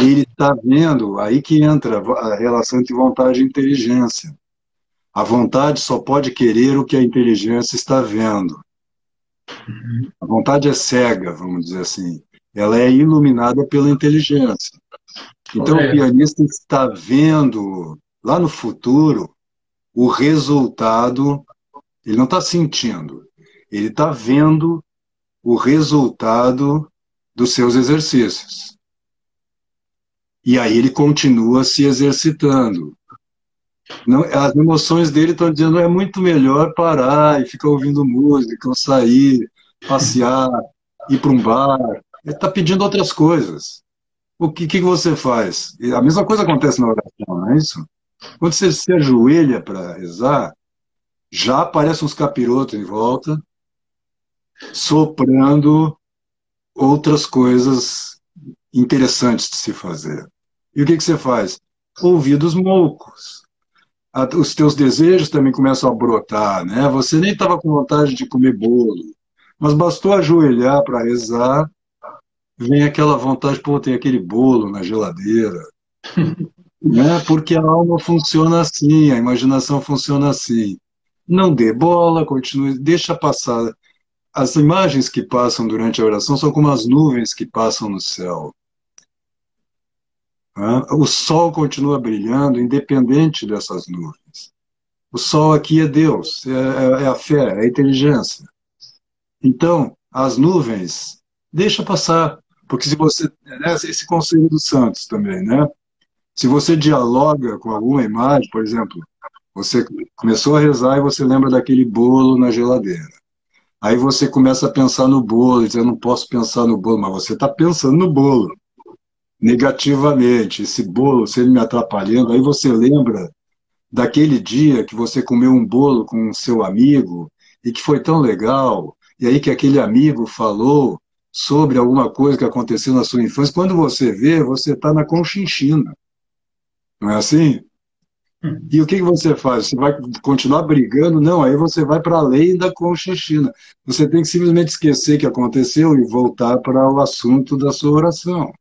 Ele está vendo, aí que entra a relação entre vontade e inteligência. A vontade só pode querer o que a inteligência está vendo. A vontade é cega, vamos dizer assim. Ela é iluminada pela inteligência. Então, o pianista está vendo lá no futuro o resultado, ele não está sentindo, ele está vendo o resultado dos seus exercícios. E aí ele continua se exercitando. Não, as emoções dele estão dizendo é muito melhor parar e ficar ouvindo música, ou sair, passear, ir para um bar. Ele está pedindo outras coisas. O que, que você faz? A mesma coisa acontece na oração, não é isso? Quando você se ajoelha para rezar, já aparecem uns capirotos em volta, soprando outras coisas interessantes de se fazer. E o que, que você faz? Ouvidos moucos. Os teus desejos também começam a brotar, né? Você nem estava com vontade de comer bolo, mas bastou ajoelhar para rezar, vem aquela vontade, pô, tem aquele bolo na geladeira. né? Porque a alma funciona assim, a imaginação funciona assim. Não dê bola, continue, deixa passar as imagens que passam durante a oração são como as nuvens que passam no céu. O sol continua brilhando, independente dessas nuvens. O sol aqui é Deus, é, é, é a fé, é a inteligência. Então, as nuvens, deixa passar. Porque se você. Né, esse conselho dos santos também, né? Se você dialoga com alguma imagem, por exemplo, você começou a rezar e você lembra daquele bolo na geladeira. Aí você começa a pensar no bolo, diz, eu não posso pensar no bolo, mas você está pensando no bolo, negativamente. Esse bolo, se ele me atrapalhando, aí você lembra daquele dia que você comeu um bolo com seu amigo e que foi tão legal, e aí que aquele amigo falou sobre alguma coisa que aconteceu na sua infância. Quando você vê, você está na conchinchina. Não é assim? E o que, que você faz? Você vai continuar brigando? Não, aí você vai para além da Conchinchina. Você tem que simplesmente esquecer que aconteceu e voltar para o assunto da sua oração.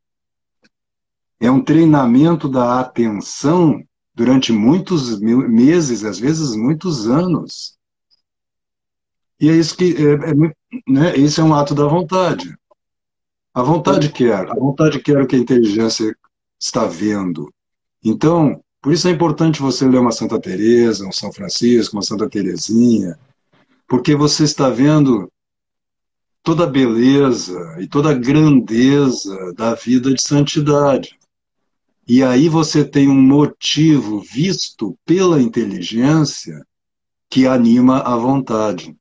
É um treinamento da atenção durante muitos meses, às vezes muitos anos. E é isso que é, é, né, esse é um ato da vontade. A vontade quer, a vontade quer o que a inteligência está vendo. Então, por isso é importante você ler uma Santa Teresa, um São Francisco, uma Santa Teresinha, porque você está vendo toda a beleza e toda a grandeza da vida de santidade. E aí você tem um motivo visto pela inteligência que anima a vontade.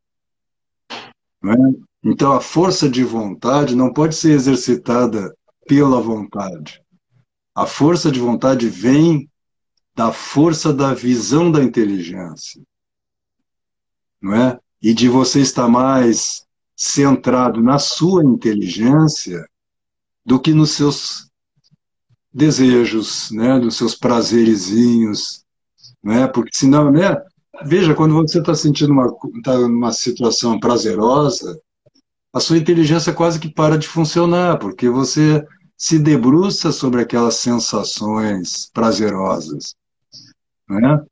É? Então a força de vontade não pode ser exercitada pela vontade. A força de vontade vem da força da visão da inteligência. Não é? E de você estar mais centrado na sua inteligência do que nos seus desejos, né, nos seus prazerezinhos, né? Porque senão, né? Veja, quando você está sentindo uma, tá numa situação prazerosa, a sua inteligência quase que para de funcionar, porque você se debruça sobre aquelas sensações prazerosas. Né?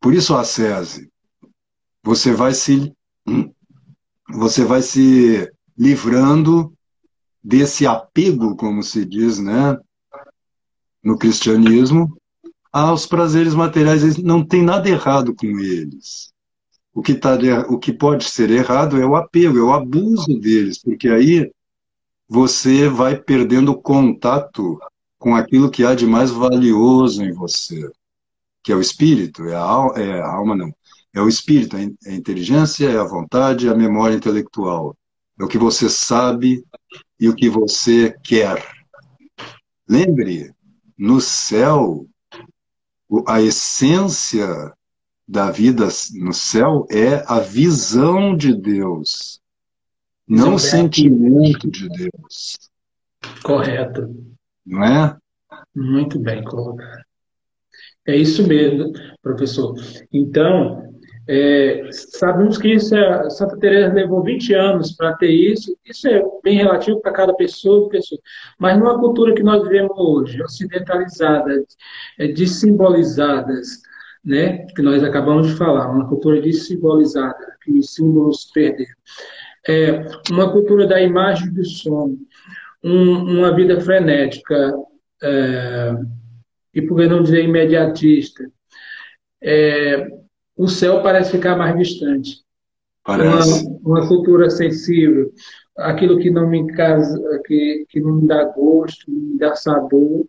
Por isso a você vai se você vai se livrando desse apego, como se diz, né, no cristianismo, aos prazeres materiais. Não tem nada errado com eles. O que, tá, o que pode ser errado é o apego, é o abuso deles, porque aí você vai perdendo contato com aquilo que há de mais valioso em você, que é o espírito, é a, alma, é a alma não, é o espírito, é a inteligência, é a vontade, é a memória intelectual. É o que você sabe e o que você quer. Lembre, no céu, a essência da vida no céu é a visão de Deus, não o sentimento de Deus. Correto. Não é? Muito bem colocado. É isso mesmo, professor. Então, é, sabemos que isso é, Santa Teresa levou 20 anos para ter isso, isso é bem relativo para cada pessoa, pessoa. Mas numa cultura que nós vivemos hoje, ocidentalizada, é, desimbolizadas, né, que nós acabamos de falar, uma cultura desimbolizada, que os símbolos perderam. É, uma cultura da imagem do som, um, uma vida frenética, é, e por que não dizer imediatista, é, o céu parece ficar mais distante. Parece. Uma, uma cultura sensível, aquilo que não me casa, que, que não me dá gosto, não me dá sabor.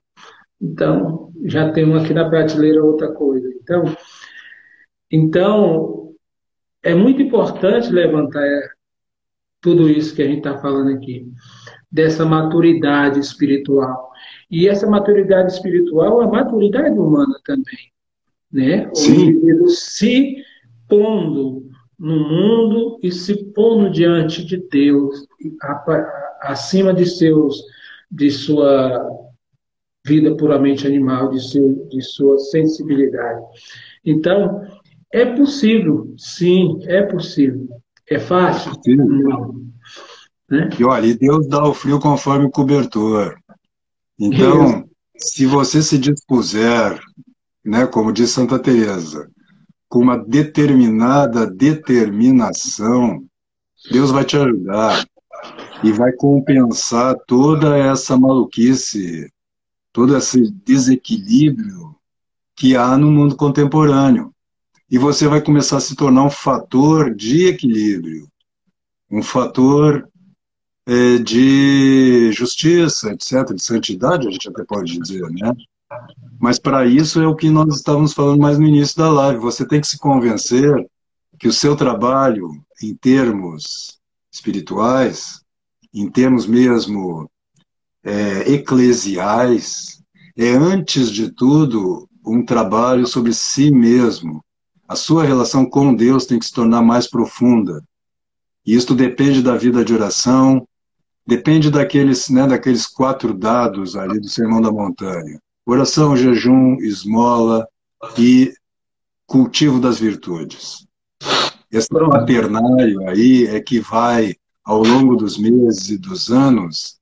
Então, já temos aqui na prateleira outra coisa. Então, então é muito importante levantar tudo isso que a gente está falando aqui, dessa maturidade espiritual. E essa maturidade espiritual é a maturidade humana também né? O indivíduo se pondo no mundo e se pondo diante de Deus, acima de seus, de sua vida puramente animal, de, seu, de sua sensibilidade. Então, é possível, sim, é possível. É fácil? Não. Né? E olha, Deus dá o frio conforme o cobertor. Então, se você se dispuser né, como diz Santa Teresa, com uma determinada determinação, Deus vai te ajudar e vai compensar toda essa maluquice, todo esse desequilíbrio que há no mundo contemporâneo. E você vai começar a se tornar um fator de equilíbrio, um fator é, de justiça, etc., de santidade, a gente até pode dizer, né? Mas para isso é o que nós estávamos falando mais no início da live. Você tem que se convencer que o seu trabalho, em termos espirituais, em termos mesmo é, eclesiais, é antes de tudo um trabalho sobre si mesmo. A sua relação com Deus tem que se tornar mais profunda. E isso depende da vida de oração, depende daqueles, né, daqueles quatro dados ali do Sermão da Montanha oração, jejum, esmola e cultivo das virtudes. Esse paternário aí é que vai, ao longo dos meses e dos anos,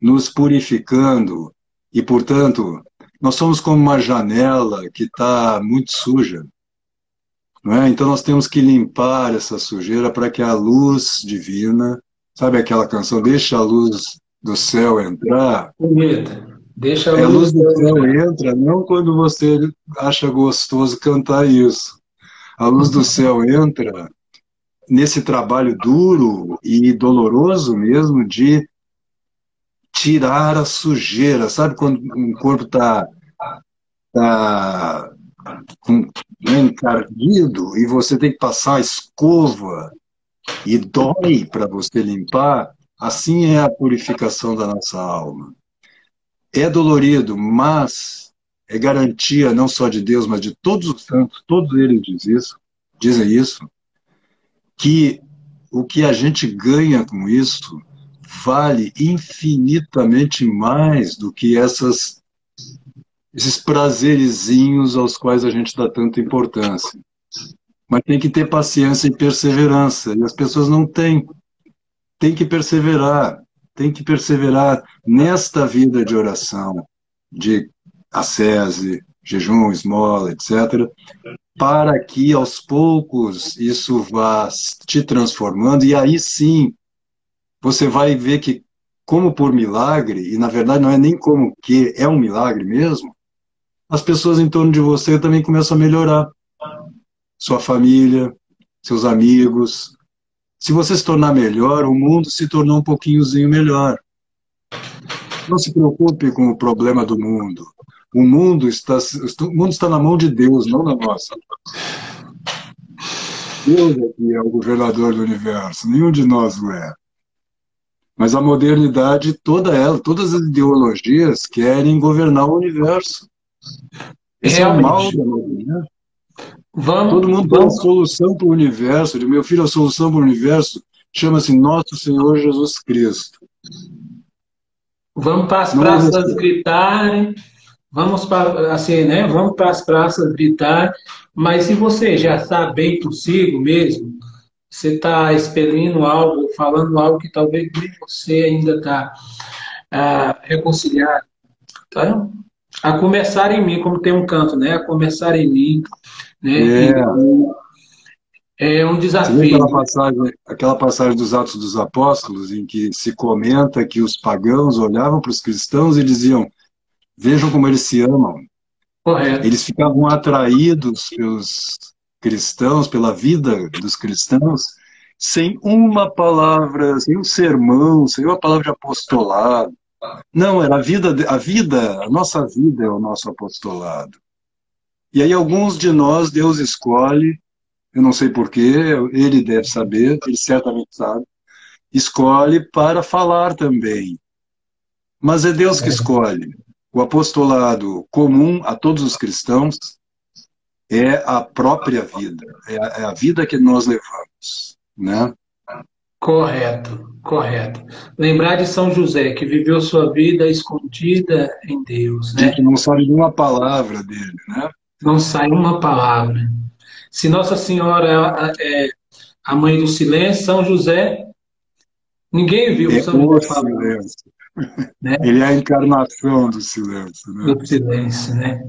nos purificando e, portanto, nós somos como uma janela que está muito suja. Não é? Então nós temos que limpar essa sujeira para que a luz divina, sabe aquela canção, deixa a luz do céu entrar? Bonita. Deixa a luz, do céu entra, não quando você acha gostoso cantar isso. A luz do céu entra nesse trabalho duro e doloroso mesmo de tirar a sujeira. Sabe quando um corpo está tá encardido e você tem que passar a escova e dói para você limpar, assim é a purificação da nossa alma. É dolorido, mas é garantia não só de Deus, mas de todos os santos, todos eles dizem isso, dizem isso, que o que a gente ganha com isso vale infinitamente mais do que essas esses prazerezinhos aos quais a gente dá tanta importância. Mas tem que ter paciência e perseverança, e as pessoas não têm. Tem que perseverar, tem que perseverar nesta vida de oração, de ascese, jejum, esmola, etc., para que aos poucos isso vá te transformando, e aí sim você vai ver que, como por milagre, e na verdade não é nem como que, é um milagre mesmo, as pessoas em torno de você também começam a melhorar. Sua família, seus amigos. Se você se tornar melhor, o mundo se tornou um pouquinhozinho melhor. Não se preocupe com o problema do mundo. O mundo está, o mundo está na mão de Deus, não na nossa. Deus é que é o governador do universo, nenhum de nós o é. Mas a modernidade, toda ela, todas as ideologias querem governar o universo. Esse Realmente. é o mal da modernidade. Vamos, Todo mundo tem uma solução para o universo. Meu filho, a solução para o universo chama-se Nosso Senhor Jesus Cristo. Vamos para as praças gritarem, vamos para assim, né? Vamos para as praças gritar, mas se você já está bem consigo mesmo, você está expelindo algo, falando algo que talvez você ainda está ah, reconciliado, tá? A começar em mim, como tem um canto, né? A começar em mim, né? É, é um desafio. Aquela passagem, aquela passagem dos Atos dos Apóstolos, em que se comenta que os pagãos olhavam para os cristãos e diziam: Vejam como eles se amam. Correto. Eles ficavam atraídos pelos cristãos, pela vida dos cristãos, sem uma palavra, sem um sermão, sem uma palavra de apostolado. Não, era a vida, a vida, a nossa vida é o nosso apostolado. E aí alguns de nós Deus escolhe, eu não sei porquê, ele deve saber, ele certamente sabe, escolhe para falar também. Mas é Deus que escolhe. O apostolado comum a todos os cristãos é a própria vida, é a, é a vida que nós levamos, né? Correto, correto. Lembrar de São José, que viveu sua vida escondida em Deus. Né? Que não sabe nenhuma palavra dele, né? Não sai uma palavra. Se Nossa Senhora é a mãe do silêncio, São José, ninguém viu é São José silêncio. Né? Ele é a encarnação do silêncio. Né? Do silêncio, né?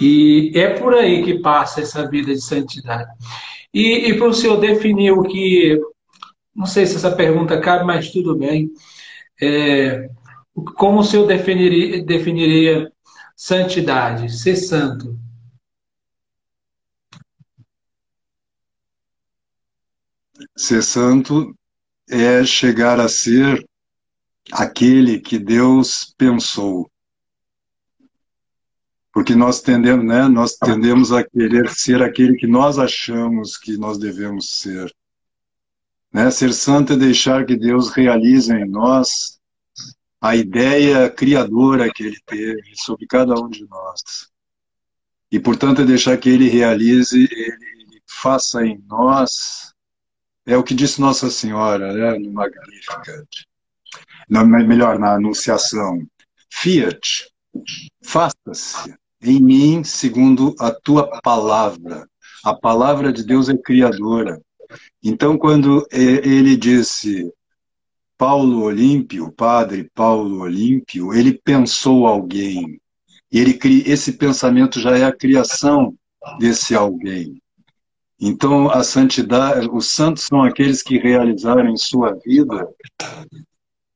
E é por aí que passa essa vida de santidade. E, e para o senhor definir o que. Não sei se essa pergunta cabe, mas tudo bem. É, como o senhor definiria, definiria santidade, ser santo? Ser santo é chegar a ser aquele que Deus pensou porque nós tendemos, né, nós tendemos a querer ser aquele que nós achamos que nós devemos ser. Né? Ser santo é deixar que Deus realize em nós a ideia criadora que Ele teve sobre cada um de nós. E, portanto, é deixar que Ele realize, Ele faça em nós, é o que disse Nossa Senhora, né, no Magnificat. Melhor, na Anunciação. Fiat, faça-se em mim segundo a tua palavra. A palavra de Deus é criadora. Então, quando ele disse Paulo Olímpio, padre Paulo Olímpio, ele pensou alguém. Ele, esse pensamento já é a criação desse alguém. Então, a santidade, os santos são aqueles que realizaram em sua vida,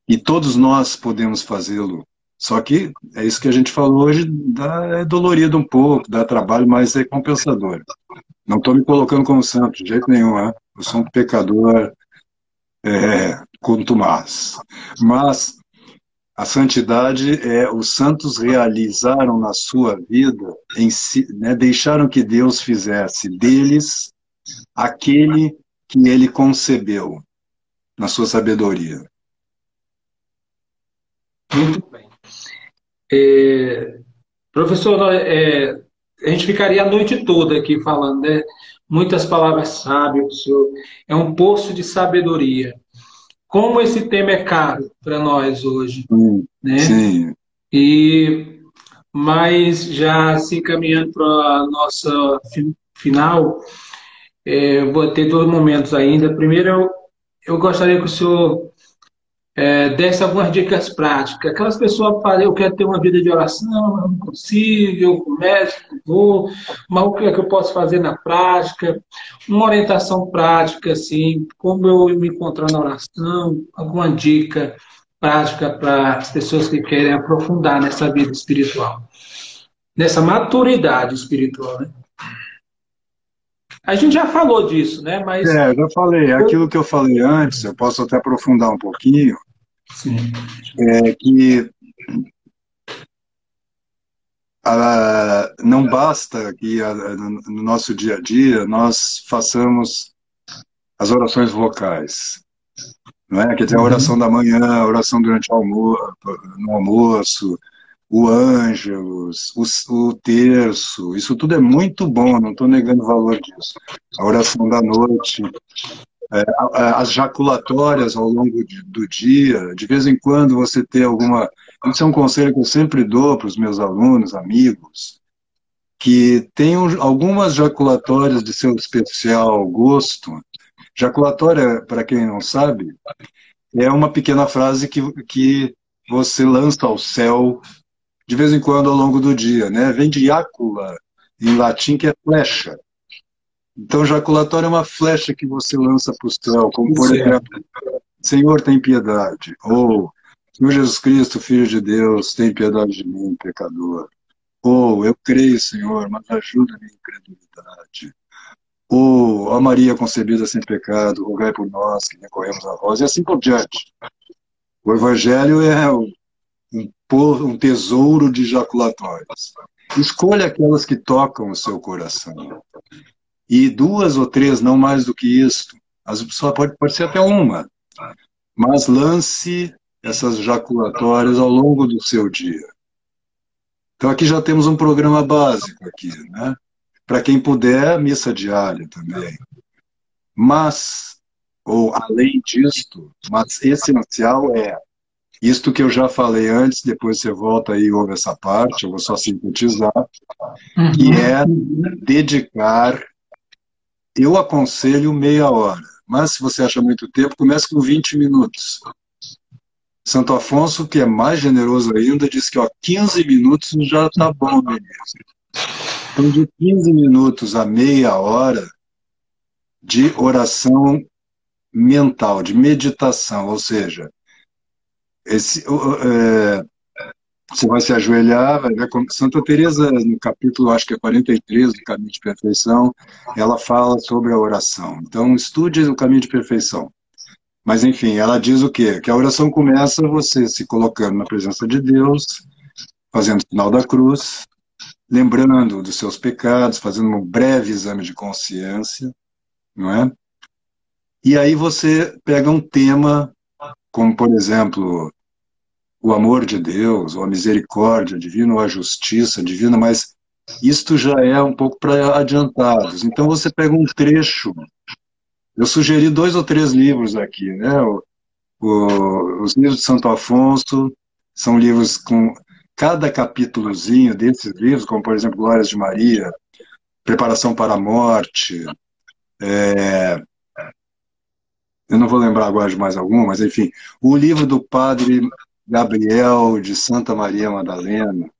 e todos nós podemos fazê-lo. Só que é isso que a gente falou hoje, dá, é dolorido um pouco, dá trabalho, mas é compensador. Não estou me colocando como santo, de jeito nenhum, né? eu sou um pecador é, contumaz. Mas A santidade é os santos realizaram na sua vida, em si, né, deixaram que Deus fizesse deles aquele que ele concebeu na sua sabedoria. Muito bem. É, professor, é, a gente ficaria a noite toda aqui falando, né? Muitas palavras sábias, senhor. É um poço de sabedoria. Como esse tema é caro para nós hoje, hum, né? Sim. E mas já se encaminhando para a nossa final, é, vou ter dois momentos ainda. Primeiro, eu, eu gostaria que o senhor é, desse algumas dicas práticas. Aquelas pessoas falam, eu quero ter uma vida de oração, não consigo, eu começo, vou, mas o que é que eu posso fazer na prática? Uma orientação prática, assim, como eu me encontrar na oração, alguma dica prática para as pessoas que querem aprofundar nessa vida espiritual, nessa maturidade espiritual, né? A gente já falou disso, né? Mas... É, já falei. Aquilo que eu falei antes, eu posso até aprofundar um pouquinho. Sim. É que ah, não basta que ah, no nosso dia a dia nós façamos as orações vocais. Não é? Quer dizer, a oração da manhã, a oração durante o almoço, no almoço, o Ângelus, o, o terço, isso tudo é muito bom, não estou negando o valor disso. A oração da noite, é, as jaculatórias ao longo do dia, de vez em quando você ter alguma. Isso é um conselho que eu sempre dou para os meus alunos, amigos, que tenham algumas jaculatórias de seu especial gosto. Jaculatória, para quem não sabe, é uma pequena frase que, que você lança ao céu de vez em quando ao longo do dia, né? Vem de jacula, em latim, que é flecha. Então, jaculatório é uma flecha que você lança para o céu, como por exemplo, Senhor, tem piedade. Ou, Senhor Jesus Cristo, Filho de Deus, tem piedade de mim, pecador. Ou, eu creio, Senhor, mas ajuda a minha incredulidade. Ou, ó Maria concebida sem pecado, rogai por nós que recorremos a vós, e assim por diante. O Evangelho é um tesouro de jaculatórios. Escolha aquelas que tocam o seu coração. E duas ou três, não mais do que isso. Só pode, pode ser até uma. Mas lance essas jaculatórias ao longo do seu dia. Então aqui já temos um programa básico aqui, né? Para quem puder, missa diária também. Mas, ou além disto, mas essencial é isto que eu já falei antes, depois você volta aí e ouve essa parte, eu vou só sintetizar, uhum. que é dedicar, eu aconselho meia hora, mas se você acha muito tempo, comece com 20 minutos. Santo Afonso, que é mais generoso ainda, diz que ó, 15 minutos já está bom, beleza. Então, de 15 minutos a meia hora de oração mental, de meditação, ou seja, esse, é, você vai se ajoelhar, vai Santa Teresa no capítulo, acho que é 43 do Caminho de Perfeição, ela fala sobre a oração. Então, estude o Caminho de Perfeição. Mas, enfim, ela diz o quê? Que a oração começa você se colocando na presença de Deus, fazendo o sinal da cruz, lembrando dos seus pecados, fazendo um breve exame de consciência, não é? E aí você pega um tema como, por exemplo, o amor de Deus, ou a misericórdia divina, ou a justiça divina, mas isto já é um pouco para adiantados. Então você pega um trecho. Eu sugeri dois ou três livros aqui, né? O, o, os livros de Santo Afonso são livros com cada capítulozinho desses livros, como por exemplo Glórias de Maria, Preparação para a Morte, é, eu não vou lembrar agora de mais algum, mas enfim, o livro do padre Gabriel de Santa Maria Madalena,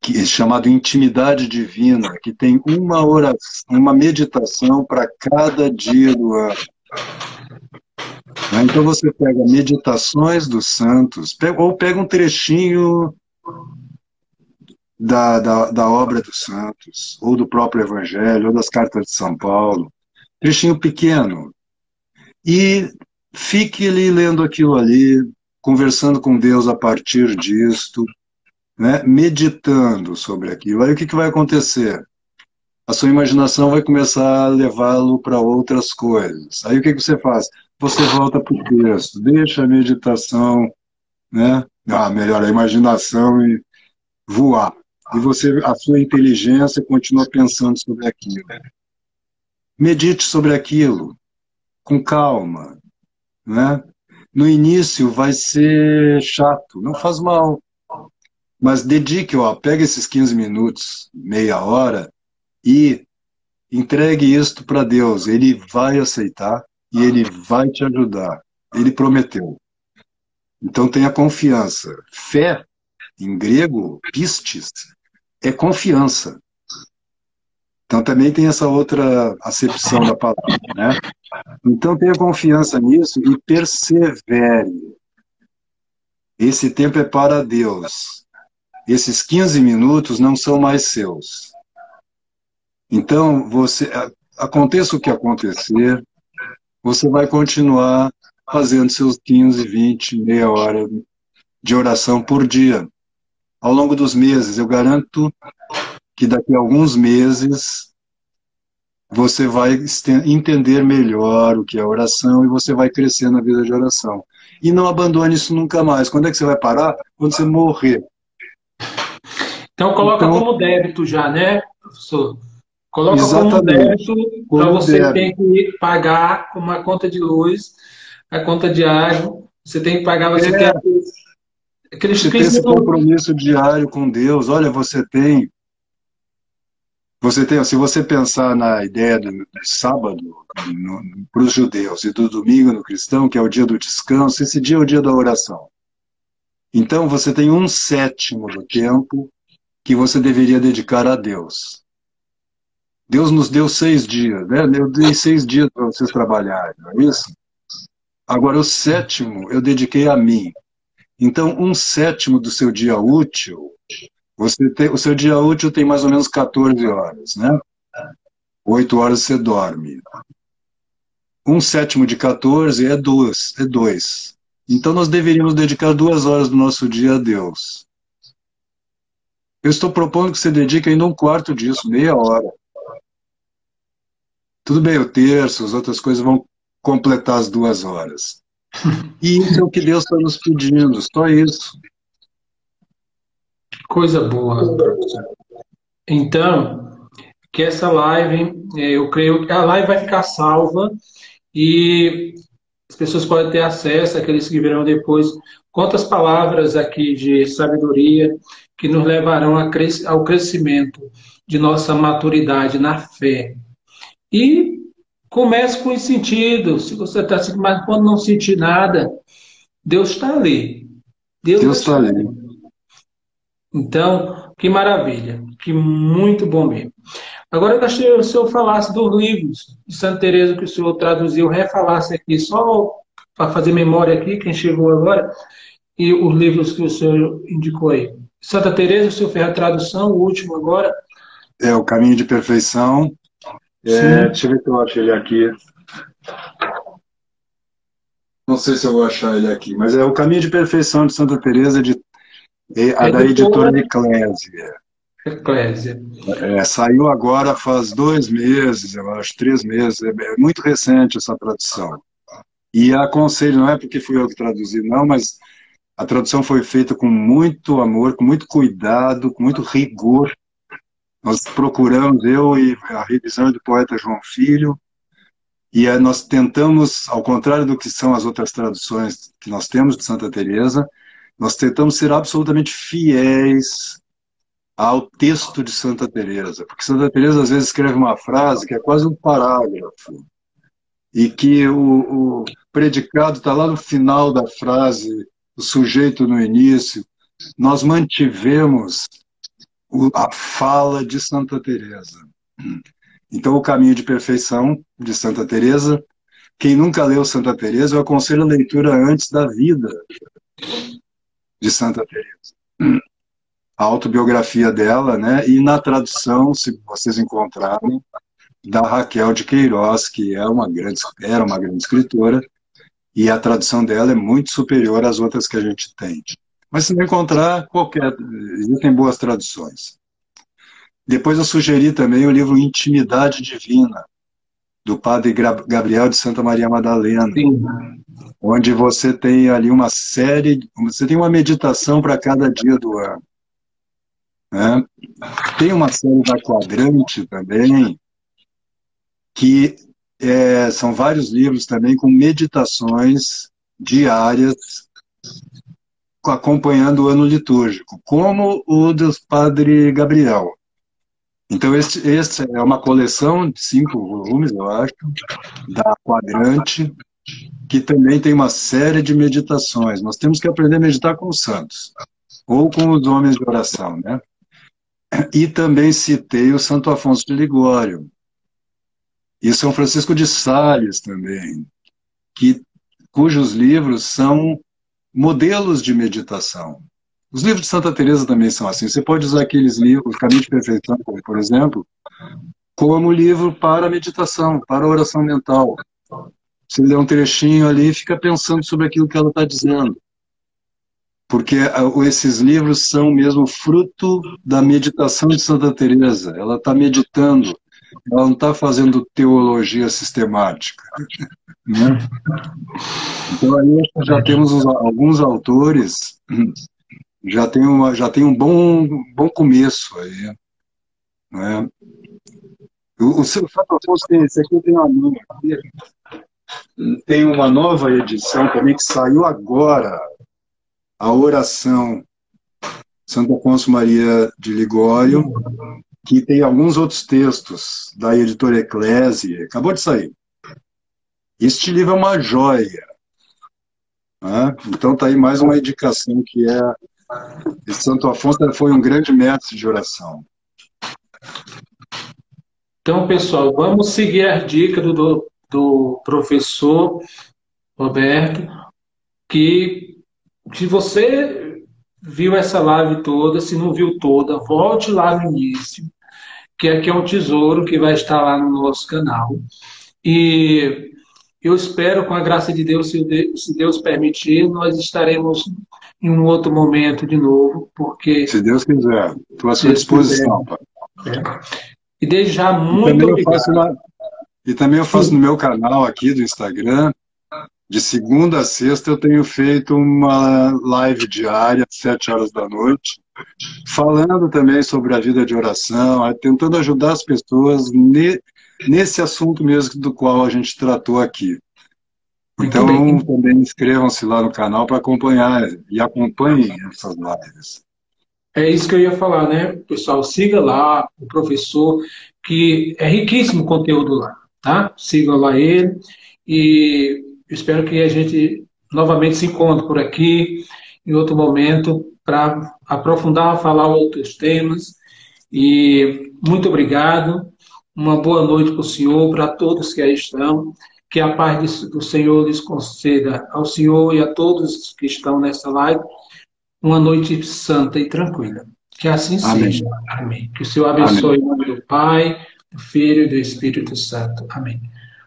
que é chamado Intimidade Divina, que tem uma oração, uma meditação para cada dia do ano. Né, então você pega meditações dos santos, ou pega um trechinho da, da, da obra dos santos, ou do próprio Evangelho, ou das cartas de São Paulo, trechinho pequeno, e fique ali lendo aquilo ali, conversando com Deus a partir disto, né? meditando sobre aquilo. Aí o que, que vai acontecer? A sua imaginação vai começar a levá-lo para outras coisas. Aí o que, que você faz? Você volta para o texto, deixa a meditação, né? Ah, melhor, a imaginação e voar. E você, a sua inteligência continua pensando sobre aquilo. Medite sobre aquilo, com calma, né? No início vai ser chato, não faz mal. Mas dedique, ó, pega esses 15 minutos, meia hora, e entregue isto para Deus. Ele vai aceitar e ele vai te ajudar. Ele prometeu. Então tenha confiança. Fé, em grego, pistes, é confiança. Então também tem essa outra acepção da palavra, né? Então tenha confiança nisso e persevere. Esse tempo é para Deus. Esses 15 minutos não são mais seus. Então, você aconteça o que acontecer, você vai continuar fazendo seus 15, 20, meia hora de oração por dia. Ao longo dos meses, eu garanto que daqui a alguns meses você vai entender melhor o que é oração e você vai crescer na vida de oração. E não abandone isso nunca mais. Quando é que você vai parar? Quando você morrer. Então coloca então, como débito já, né, professor? Coloca como débito para você débito. tem que pagar uma conta de luz, a conta de água, você tem que pagar, você é, tem aqueles você tem esse compromisso diário com Deus. Olha, você tem você tem, se você pensar na ideia do, do sábado para os judeus e do domingo no cristão, que é o dia do descanso, esse dia é o dia da oração. Então você tem um sétimo do tempo que você deveria dedicar a Deus. Deus nos deu seis dias, né? Eu dei seis dias para vocês trabalharem, não é isso? Agora o sétimo eu dediquei a mim. Então um sétimo do seu dia útil você tem, o seu dia útil tem mais ou menos 14 horas, né? 8 horas você dorme. Um sétimo de 14 é duas, é dois. Então nós deveríamos dedicar duas horas do nosso dia a Deus. Eu estou propondo que você dedique ainda um quarto disso, meia hora. Tudo bem, o terço, as outras coisas vão completar as duas horas. E isso é o que Deus está nos pedindo, só isso. Coisa boa. Então, que essa live, é, eu creio que a live vai ficar salva e as pessoas podem ter acesso, aqueles que virão depois, quantas palavras aqui de sabedoria que nos levarão ao crescimento de nossa maturidade na fé. E comece com esse sentido. Se você está sentindo, mas quando não sentir nada, Deus está ali. Deus está ali. Então, que maravilha, que muito bom mesmo. Agora eu gostaria que o senhor falasse dos livros de Santa Teresa que o senhor traduziu, refalasse aqui, só para fazer memória aqui, quem chegou agora, e os livros que o senhor indicou aí. Santa Teresa, o senhor fez a tradução, o último agora. É, o Caminho de Perfeição. É, deixa eu ver se eu acho ele aqui. Não sei se eu vou achar ele aqui, mas é o Caminho de Perfeição de Santa Teresa de a da editora Eclésia. Eclésia. É, saiu agora faz dois meses, eu acho, três meses. É, é muito recente essa tradução. E aconselho, não é porque fui eu que traduzi, não, mas a tradução foi feita com muito amor, com muito cuidado, com muito rigor. Nós procuramos, eu e a revisão do poeta João Filho, e nós tentamos, ao contrário do que são as outras traduções que nós temos de Santa Teresa, nós tentamos ser absolutamente fiéis ao texto de Santa Teresa, porque Santa Teresa às vezes escreve uma frase que é quase um parágrafo e que o, o predicado está lá no final da frase, o sujeito no início. Nós mantivemos o, a fala de Santa Teresa. Então, o caminho de perfeição de Santa Teresa. Quem nunca leu Santa Teresa, eu aconselho a leitura antes da vida de Santa Teresa. A autobiografia dela, né? E na tradução, se vocês encontrarem, da Raquel de Queiroz, que é uma grande, era uma grande escritora, e a tradução dela é muito superior às outras que a gente tem. Mas se não encontrar, qualquer. Existem boas traduções. Depois eu sugeri também o livro Intimidade Divina, do padre Gabriel de Santa Maria Madalena, Sim. onde você tem ali uma série, você tem uma meditação para cada dia do ano. Né? Tem uma série da Quadrante também, que é, são vários livros também com meditações diárias acompanhando o ano litúrgico, como o do Padre Gabriel. Então, esse, é uma coleção de cinco volumes, eu acho, da Quadrante, que também tem uma série de meditações. Nós temos que aprender a meditar com os santos, ou com os homens de oração, né? E também citei o Santo Afonso de Ligório, e São Francisco de Sales também, que, cujos livros são modelos de meditação. Os livros de Santa Teresa também são assim. Você pode usar aqueles livros, Caminho de Perfeição, por exemplo, como livro para meditação, para oração mental. Você lê um trechinho ali e fica pensando sobre aquilo que ela está dizendo. Porque ah, esses livros são mesmo fruto da meditação de Santa Teresa. Ela está meditando, ela não está fazendo teologia sistemática. Né? Então aí já temos alguns autores já tem, uma, já tem um bom, bom começo aí. Né? O, o seu Afonso tem, uma minha tem uma nova edição também que saiu agora, a oração Santo Afonso Maria de Ligório, que tem alguns outros textos da editora Eclésia, acabou de sair. Este livro é uma joia. Né? Então tá aí mais uma indicação que é e Santo Afonso foi um grande mestre de oração. Então, pessoal, vamos seguir a dica do, do professor Roberto, que se você viu essa live toda, se não viu toda, volte lá no início, que aqui é um tesouro que vai estar lá no nosso canal. E eu espero, com a graça de Deus, se Deus permitir, nós estaremos em um outro momento de novo, porque. Se Deus quiser, estou à sua disposição. É. E desde já, muito e obrigado. Uma... E também eu faço no meu canal aqui do Instagram, de segunda a sexta, eu tenho feito uma live diária, às sete horas da noite, falando também sobre a vida de oração, tentando ajudar as pessoas nesse assunto mesmo do qual a gente tratou aqui. Então, também inscrevam-se lá no canal para acompanhar e acompanhem essas lives. É isso que eu ia falar, né? Pessoal, siga lá o professor, que é riquíssimo conteúdo lá, tá? Siga lá ele e espero que a gente novamente se encontre por aqui em outro momento para aprofundar, falar outros temas. E muito obrigado. Uma boa noite para o senhor, para todos que aí estão. Que a paz do Senhor lhes conceda ao Senhor e a todos que estão nessa live uma noite santa e tranquila. Que assim Amém. seja. Amém. Que o Senhor abençoe Amém. em nome do Pai, do Filho e do Espírito Santo. Amém.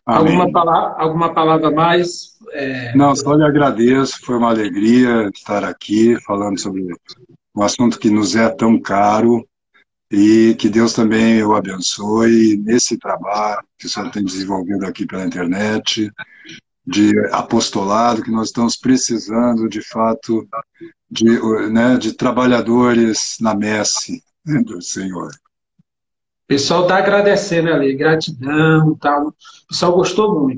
Amém. Alguma, palavra, alguma palavra mais? É... Não, só lhe agradeço. Foi uma alegria estar aqui falando sobre um assunto que nos é tão caro e que Deus também o abençoe nesse trabalho que o senhor tem desenvolvido aqui pela internet, de apostolado, que nós estamos precisando, de fato, de, né, de trabalhadores na messe né, do Senhor. O pessoal está agradecendo ali, gratidão tal. O pessoal gostou muito.